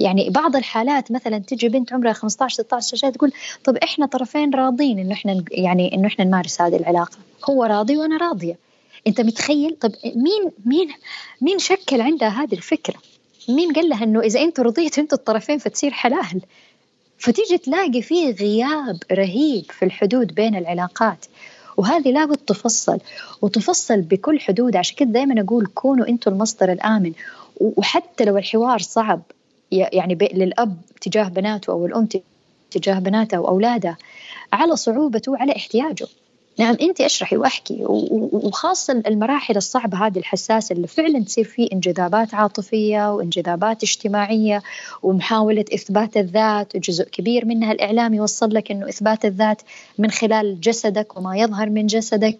يعني بعض الحالات مثلا تجي بنت عمرها 15 16 سنه تقول طب إحنا طرفين راضين إنه إحنا يعني إنه إحنا نمارس هذه العلاقة. هو راضي وأنا راضية. أنت متخيل؟ طب مين مين مين شكل عندها هذه الفكرة؟ مين قال لها إنه إذا انت رضيت أنتوا الطرفين فتصير حلال؟ فتيجي تلاقي فيه غياب رهيب في الحدود بين العلاقات. وهذه لابد تفصل وتفصل بكل حدود. عشان كده دائما أقول كونوا أنتم المصدر الآمن. وحتى لو الحوار صعب يعني للأب تجاه بناته أو الأم تجاه بناتها واولادها على صعوبته وعلى احتياجه. نعم انت اشرحي واحكي. وخاصة المراحل الصعبة هذه الحساسة اللي فعلا تصير فيه انجذابات عاطفية وانجذابات اجتماعية ومحاولة إثبات الذات. وجزء كبير منها الاعلام يوصل لك إنه إثبات الذات من خلال جسدك وما يظهر من جسدك.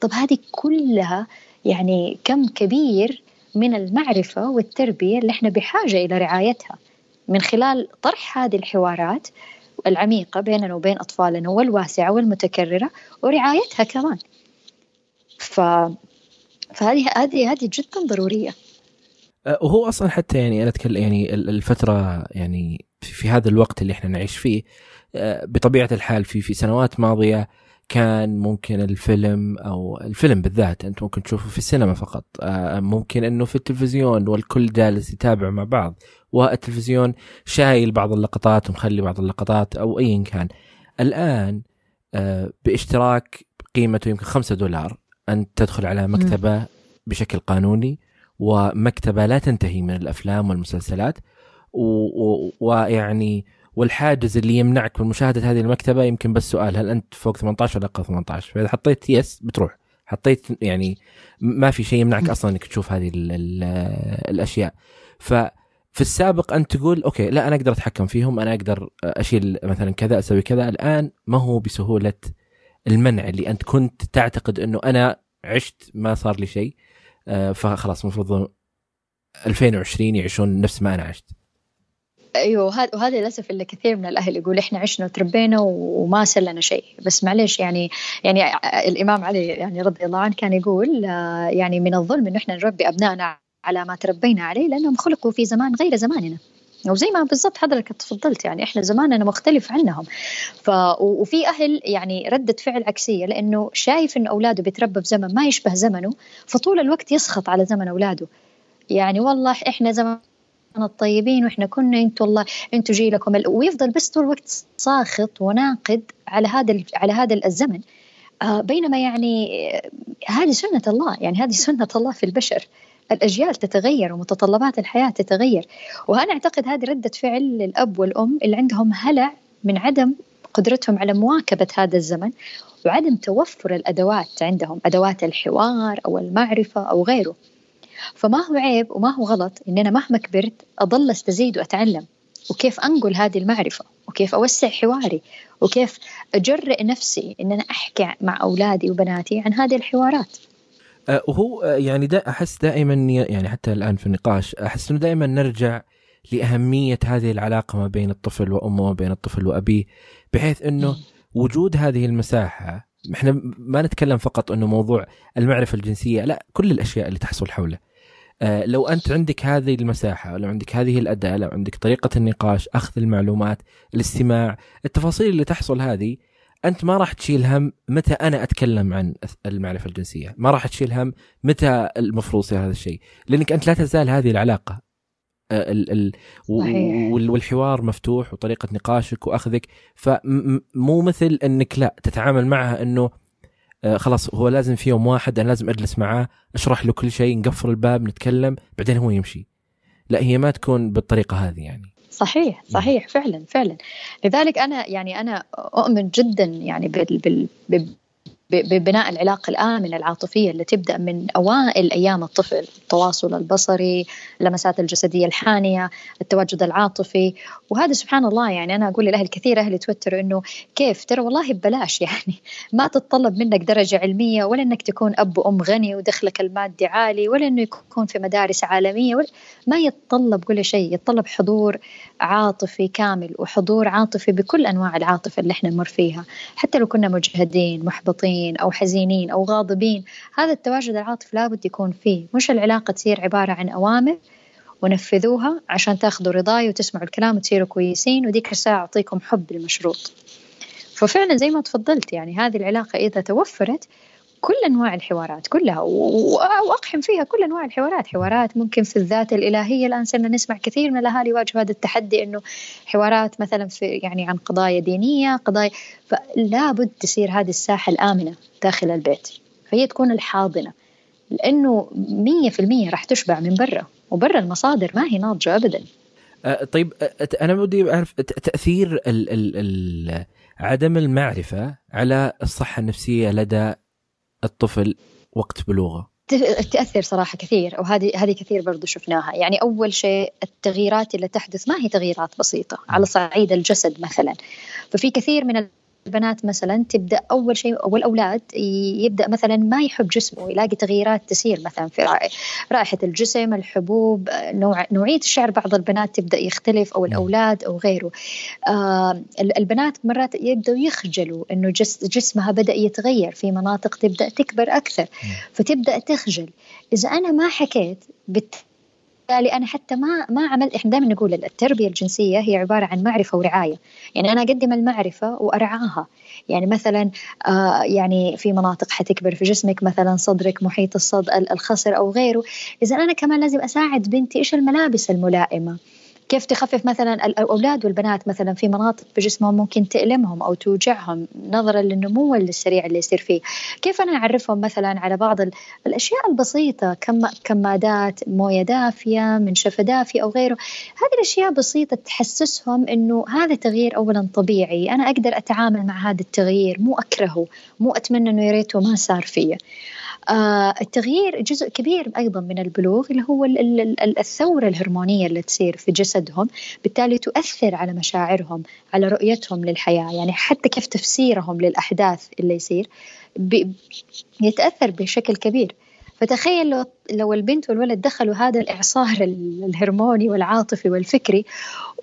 طب هذه كلها يعني كم كبير من المعرفة والتربية اللي إحنا بحاجة إلى رعايتها. من خلال طرح هذه الحوارات العميقة بيننا وبين أطفالنا والواسعة والمتكررة ورعايتها كمان. ف... فهذه هذه هذه جدا ضرورية. أه، وهو أصلا حتى يعني أنا أتكلم يعني الفترة يعني في هذا الوقت اللي إحنا نعيش فيه أه، بطبيعة الحال في في سنوات ماضية كان ممكن الفيلم أو الفيلم بالذات أنت ممكن تشوفه في السينما فقط أه، ممكن إنه في التلفزيون والكل جالس يتابع مع بعض. والتلفزيون شايل بعض اللقطات ومخلي بعض اللقطات أو ايا كان. الآن آه، باشتراك قيمته يمكن خمسة دولار انت تدخل على مكتبة بشكل قانوني ومكتبة لا تنتهي من الأفلام والمسلسلات ويعني والحاجز اللي يمنعك من مشاهدة هذه المكتبة يمكن بس سؤال هل أنت فوق 18 ولا أقل 18 فإذا حطيت yes بتروح. حطيت يعني ما في شيء يمنعك أصلا إنك تشوف هذه ال ال الأشياء. ف في السابق انت تقول okay لا أنا أقدر أتحكم فيهم أنا أقدر أشيل مثلا كذا أسوي كذا. الآن ما هو بسهولة المنع اللي أنت كنت تعتقد إنه أنا عشت ما صار لي شيء آه، فخلاص المفروض 2020 يعيشون نفس ما أنا عشت. أيوه وهذا للأسف اللي كثير من الأهل يقول إحنا عشنا وتربينا وما سلنا شيء. بس معلش يعني يعني الإمام علي يعني رضي الله عنه كان يقول آه، يعني من الظلم إنه إحنا نربي أبنائنا على ما تربينا عليه لأنهم خلقوا في زمان غير زماننا. أو زي ما بالضبط حضرتك تفضلت يعني إحنا زماننا مختلف عنهم. ف وفي أهل يعني ردة فعل عكسية لأنه شايف انه أولاده بيتربى في زمن ما يشبه زمنه فطول الوقت يسخط على زمن أولاده. يعني والله إحنا زمان الطيبين وإحنا كنا أنتم والله أنتم جيلكم ويفضل بس طول الوقت ساخط وناقد على هذا على هذا الزمن. آه بينما يعني هذه سنة الله يعني هذه سنة الله في البشر. الأجيال تتغير ومتطلبات الحياة تتغير. وأنا أعتقد هذه ردة فعل للأب والأم اللي عندهم هلع من عدم قدرتهم على مواكبة هذا الزمن وعدم توفر الأدوات عندهم أدوات الحوار أو المعرفة أو غيره. فما هو عيب وما هو غلط إن أنا مهما كبرت أضل أستزيد وأتعلم؟ وكيف أنقل هذه المعرفة؟ وكيف أوسع حواري؟ وكيف أجرئ نفسي إن أنا أحكي مع أولادي وبناتي عن هذه الحوارات؟ وهو أه، يعني دا أحس دائما يعني حتى الآن في النقاش أحس إنه دائما نرجع لأهمية هذه العلاقة ما بين الطفل وأمه وما بين الطفل وأبيه بحيث إنه وجود هذه المساحة إحنا ما نتكلم فقط إنه موضوع المعرفة الجنسية لا كل الأشياء اللي تحصل حوله. أه لو أنت عندك هذه المساحة لو عندك هذه الأداة لو عندك طريقة النقاش أخذ المعلومات الاستماع التفاصيل اللي تحصل هذه أنت ما راح تشيل هم متى أنا أتكلم عن المعرفة الجنسية، ما راح تشيل هم متى المفروض يصير هذا الشيء، لأنك أنت لا تزال هذه العلاقة. آه، ال ال والحوار مفتوح وطريقة نقاشك وأخذك. فمو مثل أنك لا تتعامل معها أنه آه، خلاص هو لازم في يوم واحد أنا لازم أجلس معاه أشرح له كل شيء نقفل الباب نتكلم بعدين هو يمشي. لا هي ما تكون بالطريقة هذه يعني. صحيح صحيح فعلا فعلا. لذلك أنا يعني أنا أؤمن جدا يعني بال بال ببناء العلاقة الآمنة العاطفية اللي تبدأ من أوائل أيام الطفل. التواصل البصري اللمسات الجسدية الحانية التواجد العاطفي. وهذا سبحان الله يعني أنا أقول للأهل كثير أهل يتوتروا أنه كيف؟ ترى والله ببلاش يعني. ما تتطلب منك درجة علمية ولا أنك تكون أب وأم غني ودخلك المادي عالي ولا أنه يكون في مدارس عالمية ولا ما يتطلب كل شيء. يتطلب حضور عاطفي كامل وحضور عاطفي بكل أنواع العاطفة اللي إحنا نمر فيها. حتى لو كنا مجهدين محبطين أو حزينين أو غاضبين هذا التواجد العاطفي لابد يكون فيه. مش العلاقة تصير عبارة عن أوامر ونفذوها عشان تأخذوا رضاي وتسمعوا الكلام وتصيروا كويسين وديك الساعة أعطيكم حب المشروط ففعلا زي ما تفضلت يعني هذه العلاقة إذا توفرت كل أنواع الحوارات كلها وأقحم فيها كل أنواع الحوارات. حوارات ممكن في الذات الإلهية. الآن صرنا نسمع كثير من الأهالي يواجهوا هذا التحدي إنه حوارات مثلا في يعني عن قضايا دينية قضايا فلا بد تصير هذه الساحة الآمنة داخل البيت. فهي تكون الحاضنة. لأنه 100% راح تشبع من برا وبرا المصادر ما هي ناضجة ابدا. أه طيب أنا بدي أعرف تأثير ال ال ال عدم المعرفة على الصحة النفسية لدى الطفل وقت بلوغه. تأثر صراحة كثير وهذه هذه كثير برضو شفناها. يعني أول شيء التغييرات اللي تحدث ما هي تغييرات بسيطة على صعيد الجسد مثلا. ففي كثير من البنات مثلا تبدأ أول شيء أو الأولاد يبدأ مثلا ما يحب جسمه يلاقي تغييرات تسير مثلا في رائحة الجسم الحبوب نوع نوعية الشعر. بعض البنات تبدأ يختلف أو الأولاد أو غيره. آه البنات مرات يبدأوا يخجلوا إنه جس جسمها بدأ يتغير في مناطق تبدأ تكبر أكثر. فتبدأ تخجل. إذا أنا ما حكيت بالتالي أنا حتى ما ما عملت إحنا دائما نقول التربية الجنسية هي عبارة عن معرفة ورعاية. يعني أنا أقدم المعرفة وأرعاها. يعني مثلا آه يعني في مناطق حتكبر في جسمك مثلا صدرك محيط الصد الخصر أو غيره. إذا أنا كمان لازم أساعد بنتي إيش الملابس الملائمة؟ كيف تخفف مثلا الأولاد والبنات مثلا في مناطق بجسمهم ممكن تألمهم أو توجعهم نظرا للنمو السريع اللي يصير فيه؟ كيف أنا أعرفهم مثلا على بعض الأشياء البسيطة كم كمادات موية دافية منشفة دافية أو غيره؟ هذه الأشياء بسيطة تحسسهم إنه هذا تغيير اولا طبيعي. أنا أقدر أتعامل مع هذا التغيير مو أكرهه مو أتمنى إنه يا ريته ما صار فيه. التغيير جزء كبير أيضا من البلوغ اللي هو الثورة الهرمونية اللي تصير في جسدهم بالتالي تؤثر على مشاعرهم على رؤيتهم للحياة يعني حتى كيف تفسيرهم للأحداث اللي يصير يتأثر بشكل كبير. فتخيل لو لو البنت والولد دخلوا هذا الإعصار الهرموني والعاطفي والفكري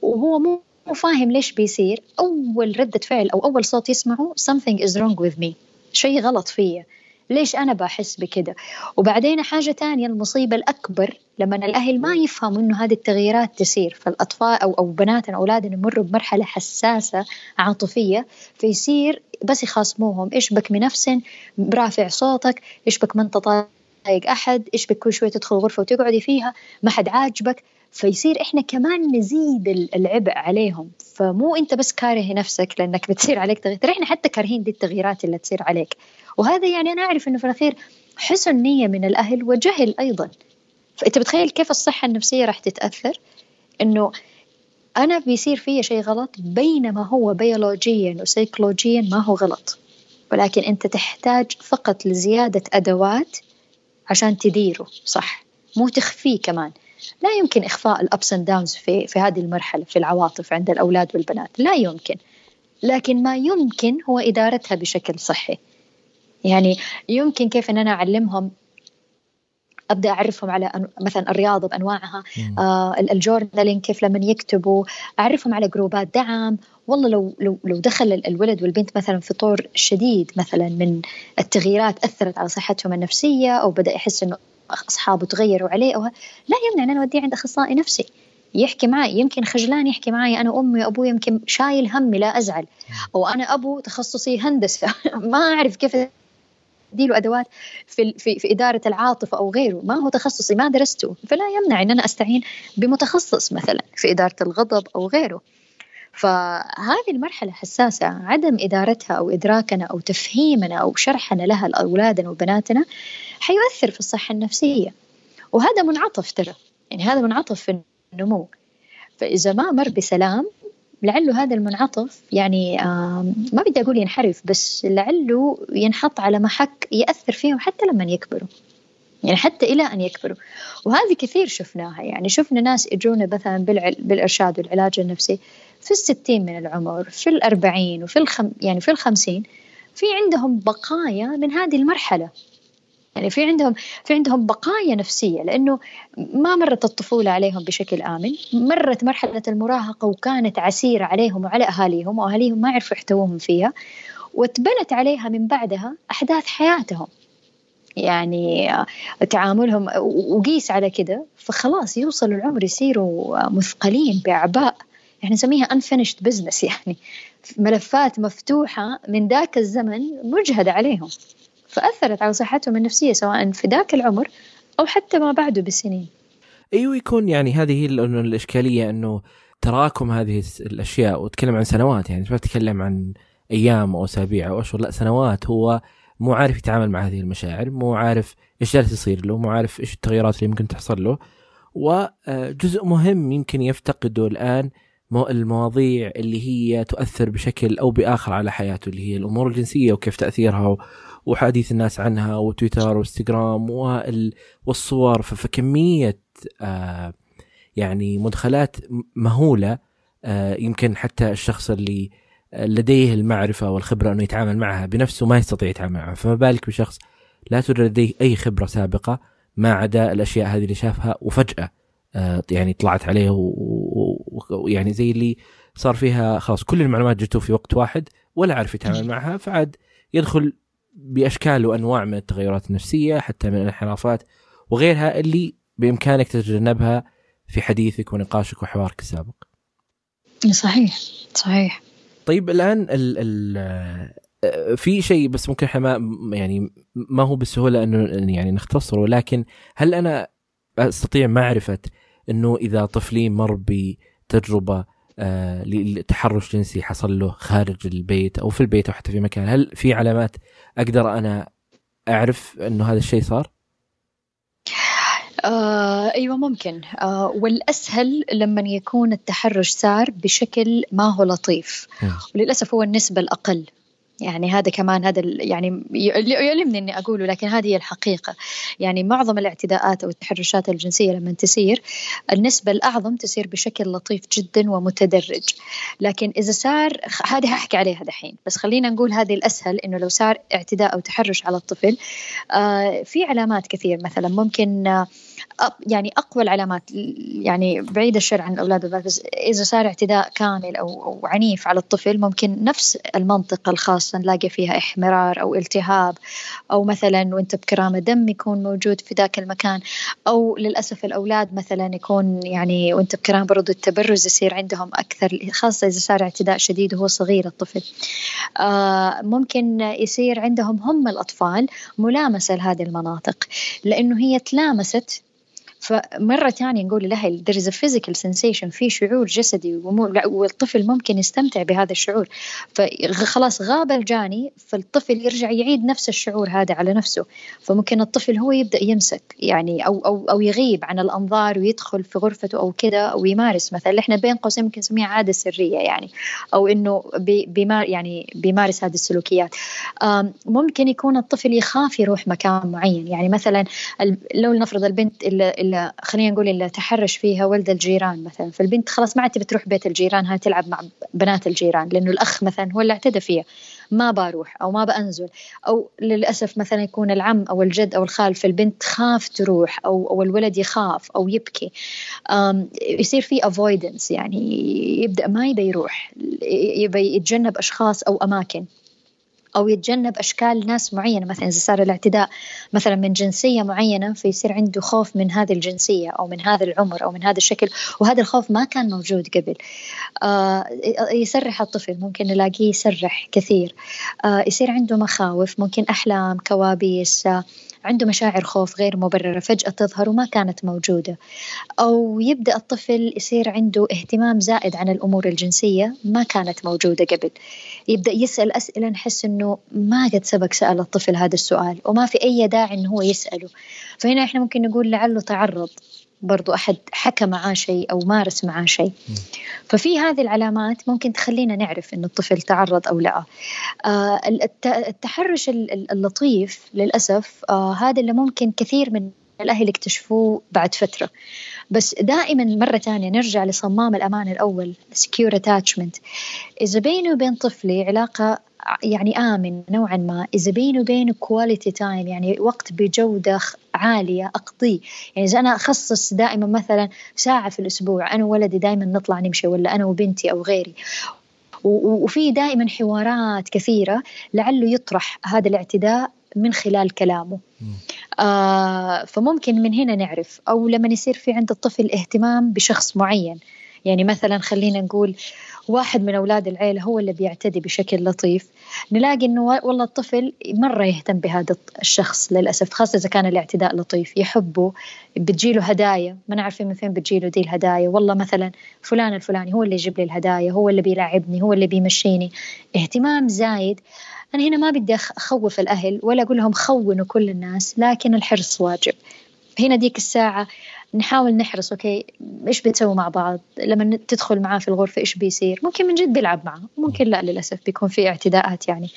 وهو مو فاهم ليش بيصير أول ردة فعل أو أول صوت يسمعه something is wrong with me شيء غلط فيا. ليش أنا بحس بكده؟ وبعدين حاجة تانية المصيبة الأكبر لما الأهل ما يفهموا إنه هذه التغييرات تسير فالأطفال أو أو بناتنا أولادنا يمروا بمرحلة حساسة عاطفية فيصير بس يخاصموهم إيش بك منفسن برافع صوتك إيش بك ما أنت طايق أحد؟ إيش بك كل شوية تدخل غرفة وتقعدي فيها؟ ما حد عاجبك. فيصير إحنا كمان نزيد العبء عليهم. فمو أنت بس كاره نفسك لأنك بتصير عليك تغيير. إحنا حتى كارهين دي التغييرات اللي تصير عليك. وهذا يعني أنا أعرف إنه في الأخير حسن نية من الأهل وجهل أيضا. فأنت بتخيل كيف الصحة النفسية راح تتأثر؟ إنه أنا بيصير فيا شيء غلط بينما هو بيولوجيا وسيكولوجيا ما هو غلط. ولكن أنت تحتاج فقط لزيادة أدوات عشان تديره. صح. مو تخفيه كمان. لا يمكن إخفاء الأبس أند داونز في في هذه المرحلة في العواطف عند الأولاد والبنات. لا يمكن. لكن ما يمكن هو إدارتها بشكل صحي. يعني يمكن كيف أن أنا أعلمهم أبدأ أعرفهم على مثلا الرياضة بأنواعها آه الجورنالينج كيف لما يكتبوا أعرفهم على جروبات دعم. والله لو لو لو دخل الولد والبنت مثلا في طور شديد مثلا من التغييرات أثرت على صحتهم النفسية أو بدأ يحس إنه أصحابه تغيروا عليه أو لا يمنع أن أنا أوديه عند أخصائي نفسي. يحكي معي يمكن خجلان يحكي معي أنا أمي وأبوي يمكن شايل همي لا أزعل. أو أنا أبو تخصصي هندسه ما أعرف كيف له أدوات في في في إدارة العاطفة أو غيره. ما هو تخصصي ما درسته. فلا يمنع أن أنا أستعين بمتخصص مثلا في إدارة الغضب أو غيره. فهذه المرحلة حساسة عدم إدارتها أو إدراكنا أو تفهيمنا أو شرحنا لها لأولادنا وبناتنا حيؤثر في الصحة النفسية. وهذا منعطف ترى يعني هذا منعطف في النمو. فإذا ما مر بسلام لعله هذا المنعطف يعني ما بدي أقول ينحرف بس لعله ينحط على محك يأثر فيهم حتى لما يكبروا. يعني حتى إلى أن يكبروا. وهذه كثير شفناها يعني شفنا ناس يجونا مثلا بالإرشاد والعلاج النفسي. في الستين من العمر في الأربعين وفي الخم يعني في الخمسين في عندهم بقايا من هذه المرحلة يعني في عندهم في عندهم بقايا نفسية لأنه ما مرت الطفولة عليهم بشكل آمن، مرت مرحلة المراهقة وكانت عسيرة عليهم وعلى أهاليهم وأهاليهم ما عرفوا يحتووهم فيها واتبنت عليها من بعدها أحداث حياتهم. يعني تعاملهم وقيس على كده فخلاص يوصلوا العمر يصيروا مثقلين بأعباء يعني نسميها unfinished business يعني ملفات مفتوحة من ذاك الزمن مجهدة عليهم فأثرت على صحتهم النفسية سواء في ذاك العمر أو حتى ما بعده بسنين. أيوه يكون يعني هذه هي الإشكالية إنه تراكم هذه الأشياء وتكلم عن سنوات يعني ما تتكلم عن أيام أو أسابيع أو أشهر لا سنوات هو مو عارف يتعامل مع هذه المشاعر مو عارف إيش جالس يصير له مو عارف إيش التغيرات اللي ممكن تحصل له وجزء مهم يمكن يفتقده الآن المواضيع اللي هي تؤثر بشكل أو بآخر على حياته اللي هي الأمور الجنسية وكيف تأثيرها وحديث الناس عنها وتويتر وإنستغرام والصور. فكمية آه يعني مدخلات مهولة آه يمكن حتى الشخص اللي لديه المعرفة والخبرة إنه يتعامل معها بنفسه ما يستطيع يتعامل معها. فما بالك بشخص لا توجد لديه أي خبرة سابقة ما عدا الأشياء هذه اللي شافها وفجأة. يعني طلعت عليه ويعني زي اللي صار فيها خلاص كل المعلومات جته في وقت واحد ولا عارف يتعامل معها فعاد يدخل بأشكال وأنواع من التغيرات النفسية حتى من الانحرافات وغيرها اللي بإمكانك تتجنبها في حديثك ونقاشك وحوارك السابق. صحيح صحيح. طيب الآن ال ال في شيء بس ممكن إحنا ما يعني ما هو بالسهوله انه يعني نختصره لكن هل أنا أستطيع معرفة إنه إذا طفلي مر بتجربة آه لتحرش جنسي حصل له خارج البيت أو في البيت أو حتى في مكان هل في علامات أقدر أنا أعرف إنه هذا الشيء صار؟ آه أيوه ممكن. آه والأسهل لما يكون التحرش صار بشكل ما هو لطيف. وللأسف هو النسبة الأقل. يعني هذا كمان هذا يعني يؤلمني إني أقوله لكن هذه هي الحقيقة. يعني معظم الاعتداءات أو التحرشات الجنسية لما تسير النسبة الأعظم تسير بشكل لطيف جدا ومتدرج. لكن إذا صار هذه حاحكي عليها دحين بس خلينا نقول هذه الأسهل إنه لو صار اعتداء أو تحرش على الطفل آه في علامات كثير. مثلا ممكن آه يعني أقوى العلامات يعني بعيد الشر عن الأولاد بس إذا صار اعتداء كامل أو عنيف على الطفل ممكن نفس المنطقة الخاصة نلاقي فيها إحمرار أو التهاب أو مثلا وأنت بكرامة دم يكون موجود في ذاك المكان أو للأسف الأولاد مثلا يكون يعني وأنت بكرامة برضو التبرز يصير عندهم أكثر خاصة إذا صار اعتداء شديد وهو صغير الطفل. آه ممكن يصير عندهم هم الأطفال ملامسة لهذه المناطق لأنه هي تلامست فمرة ثانية نقول لها there is a physical sensation. في شعور جسدي والطفل ممكن يستمتع بهذا الشعور. فخلاص غاب الجاني فالطفل يرجع يعيد نفس الشعور هذا على نفسه. فممكن الطفل هو يبدأ يمسك يعني أو أو أو يغيب عن الأنظار ويدخل في غرفته أو كذا أو يمارس مثلا. إحنا بين قوسين ممكن نسميها عادة سرية يعني أو إنه بيمار يعني بيمارس هذه السلوكيات. ممكن يكون الطفل يخاف يروح مكان معين. يعني مثلا لو نفرض البنت خلينا نقول اللي تحرش فيها ولد الجيران مثلا. فالبنت خلاص ما عاد تبي تروح بيت الجيران هاي تلعب مع بنات الجيران لأنه الأخ مثلا هو اللي اعتدى فيها. ما بروح أو ما بنزل أو للأسف مثلا يكون العم أو الجد أو الخال فالبنت تخاف تروح أو أو الولد يخاف أو يبكي. يصير في افويدنس يعني يبدأ ما يبي يروح يبي يتجنب أشخاص أو أماكن. أو يتجنب أشكال ناس معينة. مثلا إذا صار الاعتداء مثلا من جنسية معينة فيصير عنده خوف من هذه الجنسية أو من هذا العمر أو من هذا الشكل وهذا الخوف ما كان موجود قبل. آه يسرح الطفل ممكن نلاقيه يسرح كثير. آه يصير عنده مخاوف ممكن أحلام كوابيس آه عنده مشاعر خوف غير مبررة فجأة تظهر وما كانت موجودة. أو يبدأ الطفل يصير عنده اهتمام زائد عن الأمور الجنسية ما كانت موجودة قبل. يبدأ يسأل أسئلة نحس أنه ما قد سبق سأل الطفل هذا السؤال وما في أي داعي أنه هو يسأله. فهنا إحنا ممكن نقول لعله تعرض برضو أحد حكى معاه شيء أو مارس معاه شيء. ففي هذه العلامات ممكن تخلينا نعرف أن الطفل تعرض أو لا. آه التحرش اللطيف للأسف آه هذا اللي ممكن كثير من الأهل يكتشفوه بعد فترة. بس دائما مرة ثانية نرجع لصمام الأمان الأول secure attachment. إذا بيني وبين طفلي علاقة يعني آمن نوعا ما إذا بيني وبينه quality time يعني وقت بجودة عالية أقضيه. يعني إذا أنا أخصص دائما مثلا ساعة في الأسبوع أنا وولدي دائما نطلع نمشي ولا أنا وبنتي أو غيري. وفي دائما حوارات كثيرة لعله يطرح هذا الاعتداء من خلال كلامه. آه فممكن من هنا نعرف أو لما يصير في عند الطفل اهتمام بشخص معين. يعني مثلا خلينا نقول واحد من أولاد العيلة هو اللي بيعتدي بشكل لطيف. نلاقي إنه والله الطفل مرة يهتم بهذا الشخص للأسف خاصة إذا كان الاعتداء لطيف يحبه بتجيله هدايا. ما نعرف من فين بتجيله دي الهدايا. والله مثلا فلان الفلاني هو اللي يجيب لي الهدايا هو اللي بيلاعبني هو اللي بيمشيني. اهتمام زايد. أنا هنا ما بدي أخوف الأهل ولا أقول لهم خونوا كل الناس لكن الحرص واجب. هنا ديك الساعة نحاول نحرص أوكي إيش بتسوي مع بعض؟ لما تدخل معاه في الغرفة إيش بيصير؟ ممكن من جد بيلعب معه ممكن لا للأسف بيكون في اعتداءات يعني.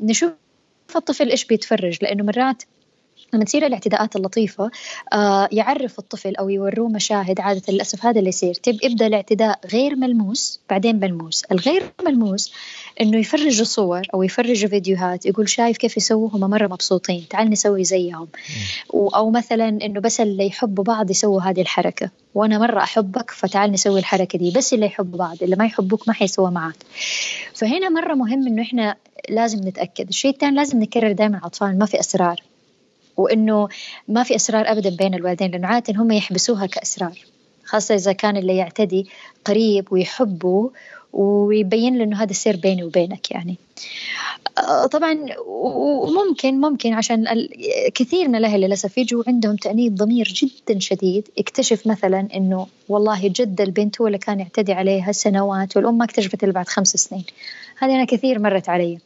نشوف الطفل إيش بيتفرج لأنه مرات لما تصير الاعتداءات اللطيفة آه يعرف الطفل أو يوروه مشاهد عادة للأسف هذا اللي يصير. تب يبدأ الاعتداء غير ملموس بعدين ملموس. الغير ملموس إنه يفرجوا صور أو يفرجوا فيديوهات يقول شايف كيف يسووا هم مرة مبسوطين تعال نسوي زيهم. أو مثلا إنه بس اللي يحبوا بعض يسووا هذه الحركة. وأنا مرة أحبك فتعال نسوي الحركة دي. بس اللي يحبوا بعض اللي ما يحبوك ما حيسوى معك فهنا مرة مهم إنه إحنا لازم نتأكد. الشيء الثاني لازم نكرر دائما على الاطفال ما في أسرار. وإنه ما في اسرار ابدا بين الوالدين لأنه عادة هم يحبسوها كاسرار خاصة إذا كان اللي يعتدي قريب ويحبه ويبين له إنه هذا السر بيني وبينك يعني. آه، طبعا وممكن ممكن عشان كثير من الأهل للأسف يجوا عندهم تأنيب ضمير جدا شديد يكتشف مثلا إنه والله جد البنت هو اللي كان يعتدي عليها سنوات والأم ما اكتشفت إلا بعد خمس سنين. هذه أنا كثير مرت علي.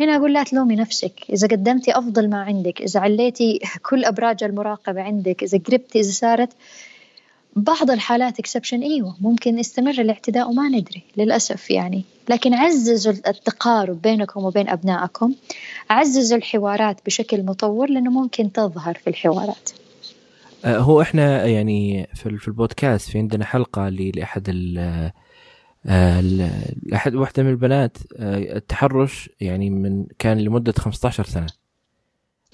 هنا أقول لا تلومي نفسك. إذا قدمتي أفضل ما عندك إذا عليتي كل أبراج المراقبة عندك إذا قربتي إذا صارت بعض الحالات اكسبشن إيوه ممكن يستمر الاعتداء وما ندري للأسف يعني. لكن عززوا التقارب بينكم وبين أبنائكم. عززوا الحوارات بشكل مطور لأنه ممكن تظهر في الحوارات. أه، هو إحنا يعني في البودكاست في عندنا حلقة لأحد ال لأحد واحدة من البنات أه، التحرش يعني من كان لمدة 15 سنة.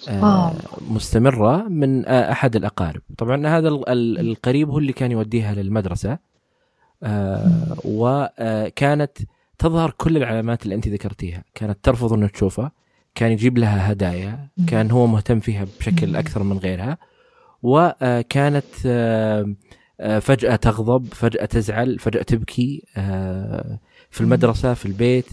آه، مستمرة من آه، أحد الأقارب. طبعا هذا القريب هو اللي كان يوديها للمدرسة. آه، وكانت تظهر كل العلامات اللي أنت ذكرتيها. كانت ترفض إنه تشوفها. كان يجيب لها هدايا. كان هو مهتم فيها بشكل أكثر من غيرها. وكانت آه، آه، فجأة تغضب فجأة تزعل فجأة تبكي آه، في المدرسة في البيت.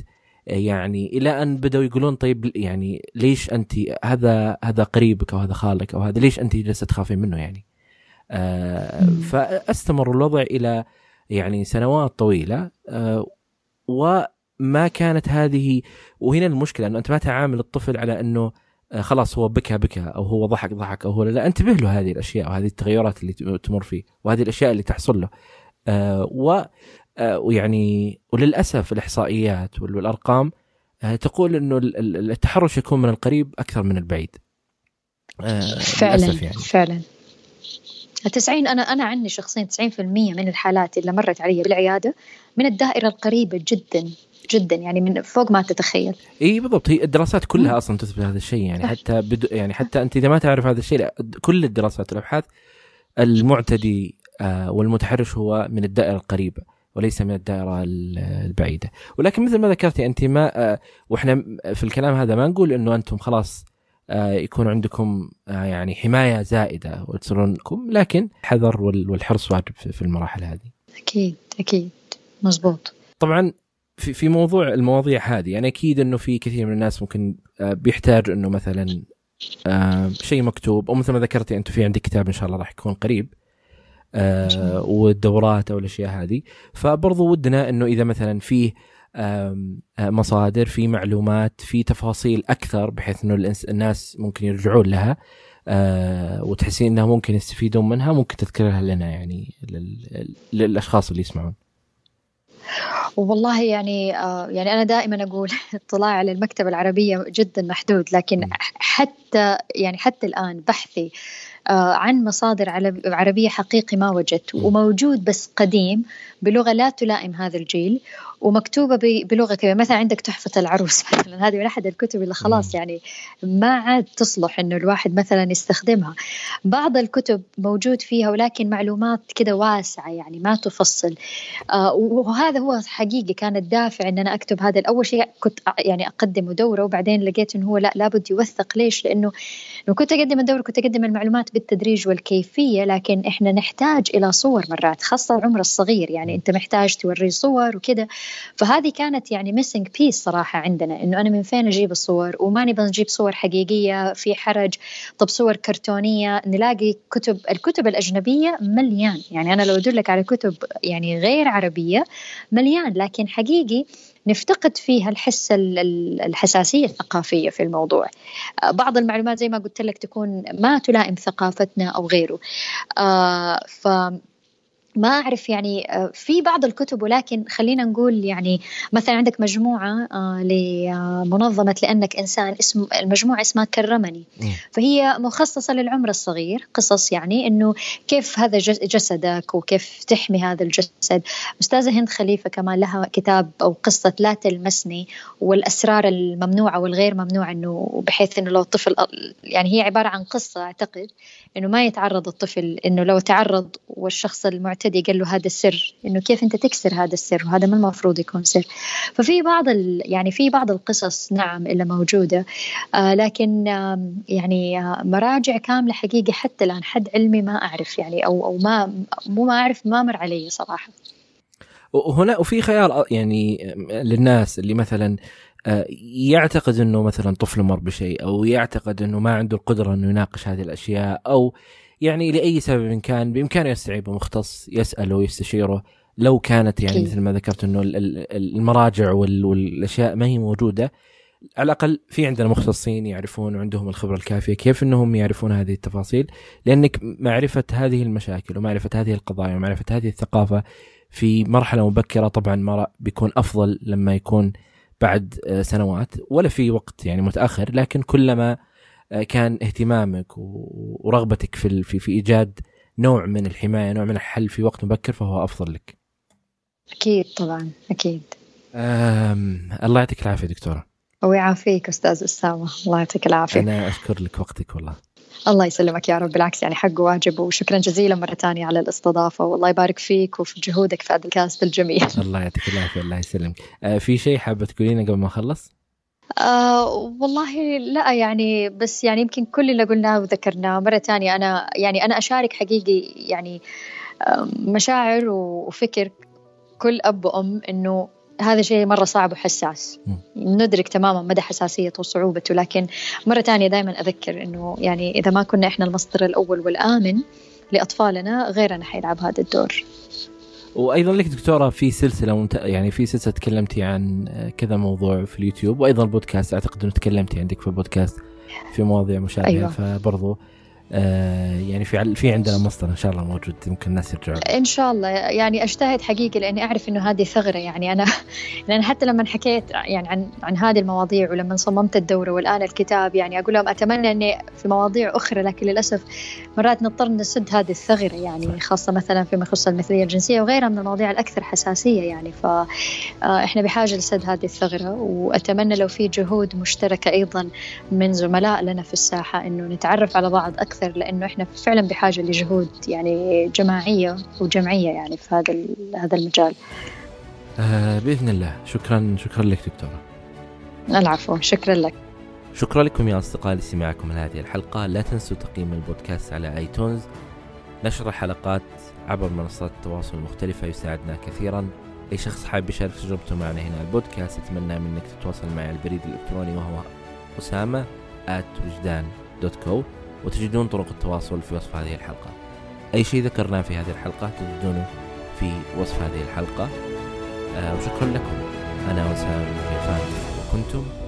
يعني إلى أن بدأوا يقولون طيب يعني ليش أنت هذا هذا قريبك أو هذا خالك أو هذا ليش أنت جالسة تخافين منه يعني؟ فأستمر الوضع إلى يعني سنوات طويلة وما كانت هذه وهنا المشكلة أنه أنت ما تعامل الطفل على أنه آه، خلاص هو بكى بكى أو هو ضحك ضحك أو هو لا انتبه له هذه الأشياء وهذه التغيرات اللي تمر فيه وهذه الأشياء اللي تحصل له. آه و آه ويعني وللأسف الإحصائيات والأرقام آه تقول إنه التحرش يكون من القريب أكثر من البعيد. آه فعلا يعني. فعلا. 90 أنا أنا عني شخصيا 90% من الحالات اللي مرت علي بالعيادة من الدائرة القريبة جدا. جدا يعني من فوق ما تتخيل. اي بالضبط. هي الدراسات كلها أصلا تثبت هذا الشيء يعني حتى بدو يعني حتى أنت إذا ما تعرف هذا الشيء كل الدراسات والأبحاث المعتدي آه، والمتحرش هو من الدائرة القريبة وليس من الدائرة البعيدة. ولكن مثل ما ذكرتي أنت ما آه، وإحنا في الكلام هذا ما نقول إنه أنتم خلاص آه، يكون عندكم يعني حماية زائدة وتصيرونكم لكن حذر والحرص واجب في المراحل هذه. أكيد أكيد. مزبوط. طبعا في في موضوع المواضيع هذه. يعني أكيد إنه في كثير من الناس ممكن آه، بيحتاج إنه مثلا آه، شيء مكتوب. أو مثل ما ذكرتي انت في عندك كتاب إن شاء الله راح يكون قريب آه، والدورات أو الأشياء هذه. فبرضو ودنا إنه إذا مثلا فيه مصادر في معلومات في تفاصيل أكثر بحيث إنه الناس ممكن يرجعون لها وتحسين إنها ممكن يستفيدون منها ممكن تذكرها لنا يعني للأشخاص اللي يسمعون. والله يعني آه يعني أنا دائما أقول اطلاعي على المكتبة العربية جدا محدود لكن حتى يعني حتى الآن بحثي آه عن مصادر عربية حقيقي ما وجدت وموجود بس قديم بلغة لا تلائم هذا الجيل ومكتوبة بلغة كذا. مثلا عندك تحفة العروس مثلا هذه من أحد الكتب اللي خلاص يعني ما عاد تصلح إنه الواحد مثلا يستخدمها. بعض الكتب موجود فيها ولكن معلومات كذا واسعة يعني ما تفصل. آه وهذا هو حقيقي كان الدافع إن أنا أكتب هذا. أول شيء كنت يعني أقدم دورة وبعدين لقيت إنه هو لا لابد يوثق. ليش؟ لأنه لو كنت أقدم الدورة كنت أقدم المعلومات بالتدريج والكيفية لكن إحنا نحتاج إلى صور مرات خاصة العمر الصغير يعني. أنت محتاج توريه صور وكذا فهذه كانت يعني missing piece صراحة عندنا إنه أنا من فين أجيب الصور؟ وما نبغى نجيب صور حقيقية في حرج طب صور كرتونية نلاقي كتب الكتب الأجنبية مليان. يعني أنا لو أدلك على كتب يعني غير عربية مليان لكن حقيقي نفتقد فيها الحس الحساسية الثقافية في الموضوع. بعض المعلومات زي ما قلت لك تكون ما تلائم ثقافتنا أو غيره. آه، ف ما أعرف يعني آه، في بعض الكتب ولكن خلينا نقول يعني مثلا عندك مجموعة آه، لمنظمة لأنك إنسان اسم المجموعة اسمها كرمني. فهي مخصصة للعمر الصغير قصص يعني إنه كيف هذا جسدك وكيف تحمي هذا الجسد. أستاذة هند خليفة كمان لها كتاب أو قصة لا تلمسني والأسرار الممنوعة والغير ممنوعة إنه بحيث إنه لو الطفل يعني هي عبارة عن قصة أعتقد إنه ما يتعرض الطفل إنه لو تعرض والشخص المعتاد المعتدي قال له هذا سر إنه كيف أنت تكسر هذا السر؟ وهذا ما المفروض يكون سر. ففي بعض يعني في بعض القصص نعم اللي موجودة آه لكن آه يعني آه مراجع كاملة حقيقة حتى الآن حد علمي ما أعرف يعني أو أو ما مو ما أعرف ما مر علي صراحة. وهنا وفي خيار يعني للناس اللي مثلا آه، يعتقد إنه مثلا طفل مر بشيء أو يعتقد إنه ما عنده القدرة إنه يناقش هذه الأشياء أو يعني لأي سبب كان بإمكانه يستعيب مختص يسأله ويستشيره لو كانت يعني مثل ما ذكرت إنه المراجع والأشياء ما هي موجودة على الأقل في عندنا مختصين يعرفون وعندهم الخبرة الكافية كيف إنهم يعرفون هذه التفاصيل لأنك معرفة هذه المشاكل ومعرفة هذه القضايا ومعرفة هذه الثقافة في مرحلة مبكرة طبعا ما بيكون أفضل لما يكون بعد سنوات ولا في وقت يعني متأخر لكن كلما آه، كان اهتمامك ورغبتك في في في إيجاد نوع من الحماية نوع من الحل في وقت مبكر فهو أفضل لك. أكيد طبعا أكيد. الله يعطيك العافية دكتورة. ويعافيك أستاذ أسامة الله يعطيك العافية. أنا أشكر لك وقتك والله. الله يسلمك يا رب بالعكس يعني حق واجب وشكرا جزيلا مرة ثانية على الاستضافة والله يبارك فيك وفي جهودك في هذا الكاست الجميل الله يعطيك العافية الله يسلمك آه في شيء حابة تقولينه قبل ما أخلص؟ آه والله لا يعني بس يعني يمكن كل اللي قلناه وذكرناه مرة ثانية أنا يعني أنا أشارك حقيقي يعني مشاعر وفكر كل أب وأم إنه هذا شيء مرة صعب وحساس. ندرك تماما مدى حساسيته وصعوبته لكن مرة ثانية دائما أذكر أنه يعني إذا ما كنا إحنا المصدر الأول والآمن لأطفالنا غيرنا حيلعب هذا الدور. وأيضا لك دكتورة في سلسلة منت... يعني في سلسلة تكلمتي عن كذا موضوع في اليوتيوب وأيضا البودكاست أعتقد إنه تكلمتي عندك في البودكاست في مواضيع مشابهة أيوة. فبرضو آه، يعني في في عندنا مصدر إن شاء الله موجود ممكن الناس يرجعوا إن شاء الله. يعني أجتهد حقيقي لأني أعرف إنه هذه ثغرة. يعني أنا لأن حتى لما حكيت يعني عن عن هذه المواضيع ولما صممت الدورة والآن الكتاب يعني أقول لهم أتمنى إني في مواضيع أخرى لكن للأسف مرات نضطر نسد هذه الثغرة يعني خاصة مثلا فيما يخص المثلية الجنسية وغيرها من المواضيع الأكثر حساسية يعني فاحنا آه، بحاجة لسد هذه الثغرة. وأتمنى لو في جهود مشتركة أيضا من زملاء لنا في الساحة إنه نتعرف على بعض أكثر أكثر لأنه إحنا فعلا بحاجة لجهود يعني جماعية وجمعية يعني في هذا هذا المجال. آه بإذن الله شكرا شكرا لك دكتورة. العفو شكرا لك. شكرا لكم يا أصدقاء لاستماعكم لهذه الحلقة لا تنسوا تقييم البودكاست على آيتونز نشر الحلقات عبر منصات التواصل المختلفة يساعدنا كثيرا أي شخص حاب يشارك تجربته معنا هنا البودكاست أتمنى منك تتواصل معي على البريد الإلكتروني وهو أسامة وجدان دوت كو وتجدون طرق التواصل في وصف هذه الحلقة. أي شيء ذكرناه في هذه الحلقة تجدونه في وصف هذه الحلقة. آه وشكرا لكم. أنا وسام جيفان وكنتم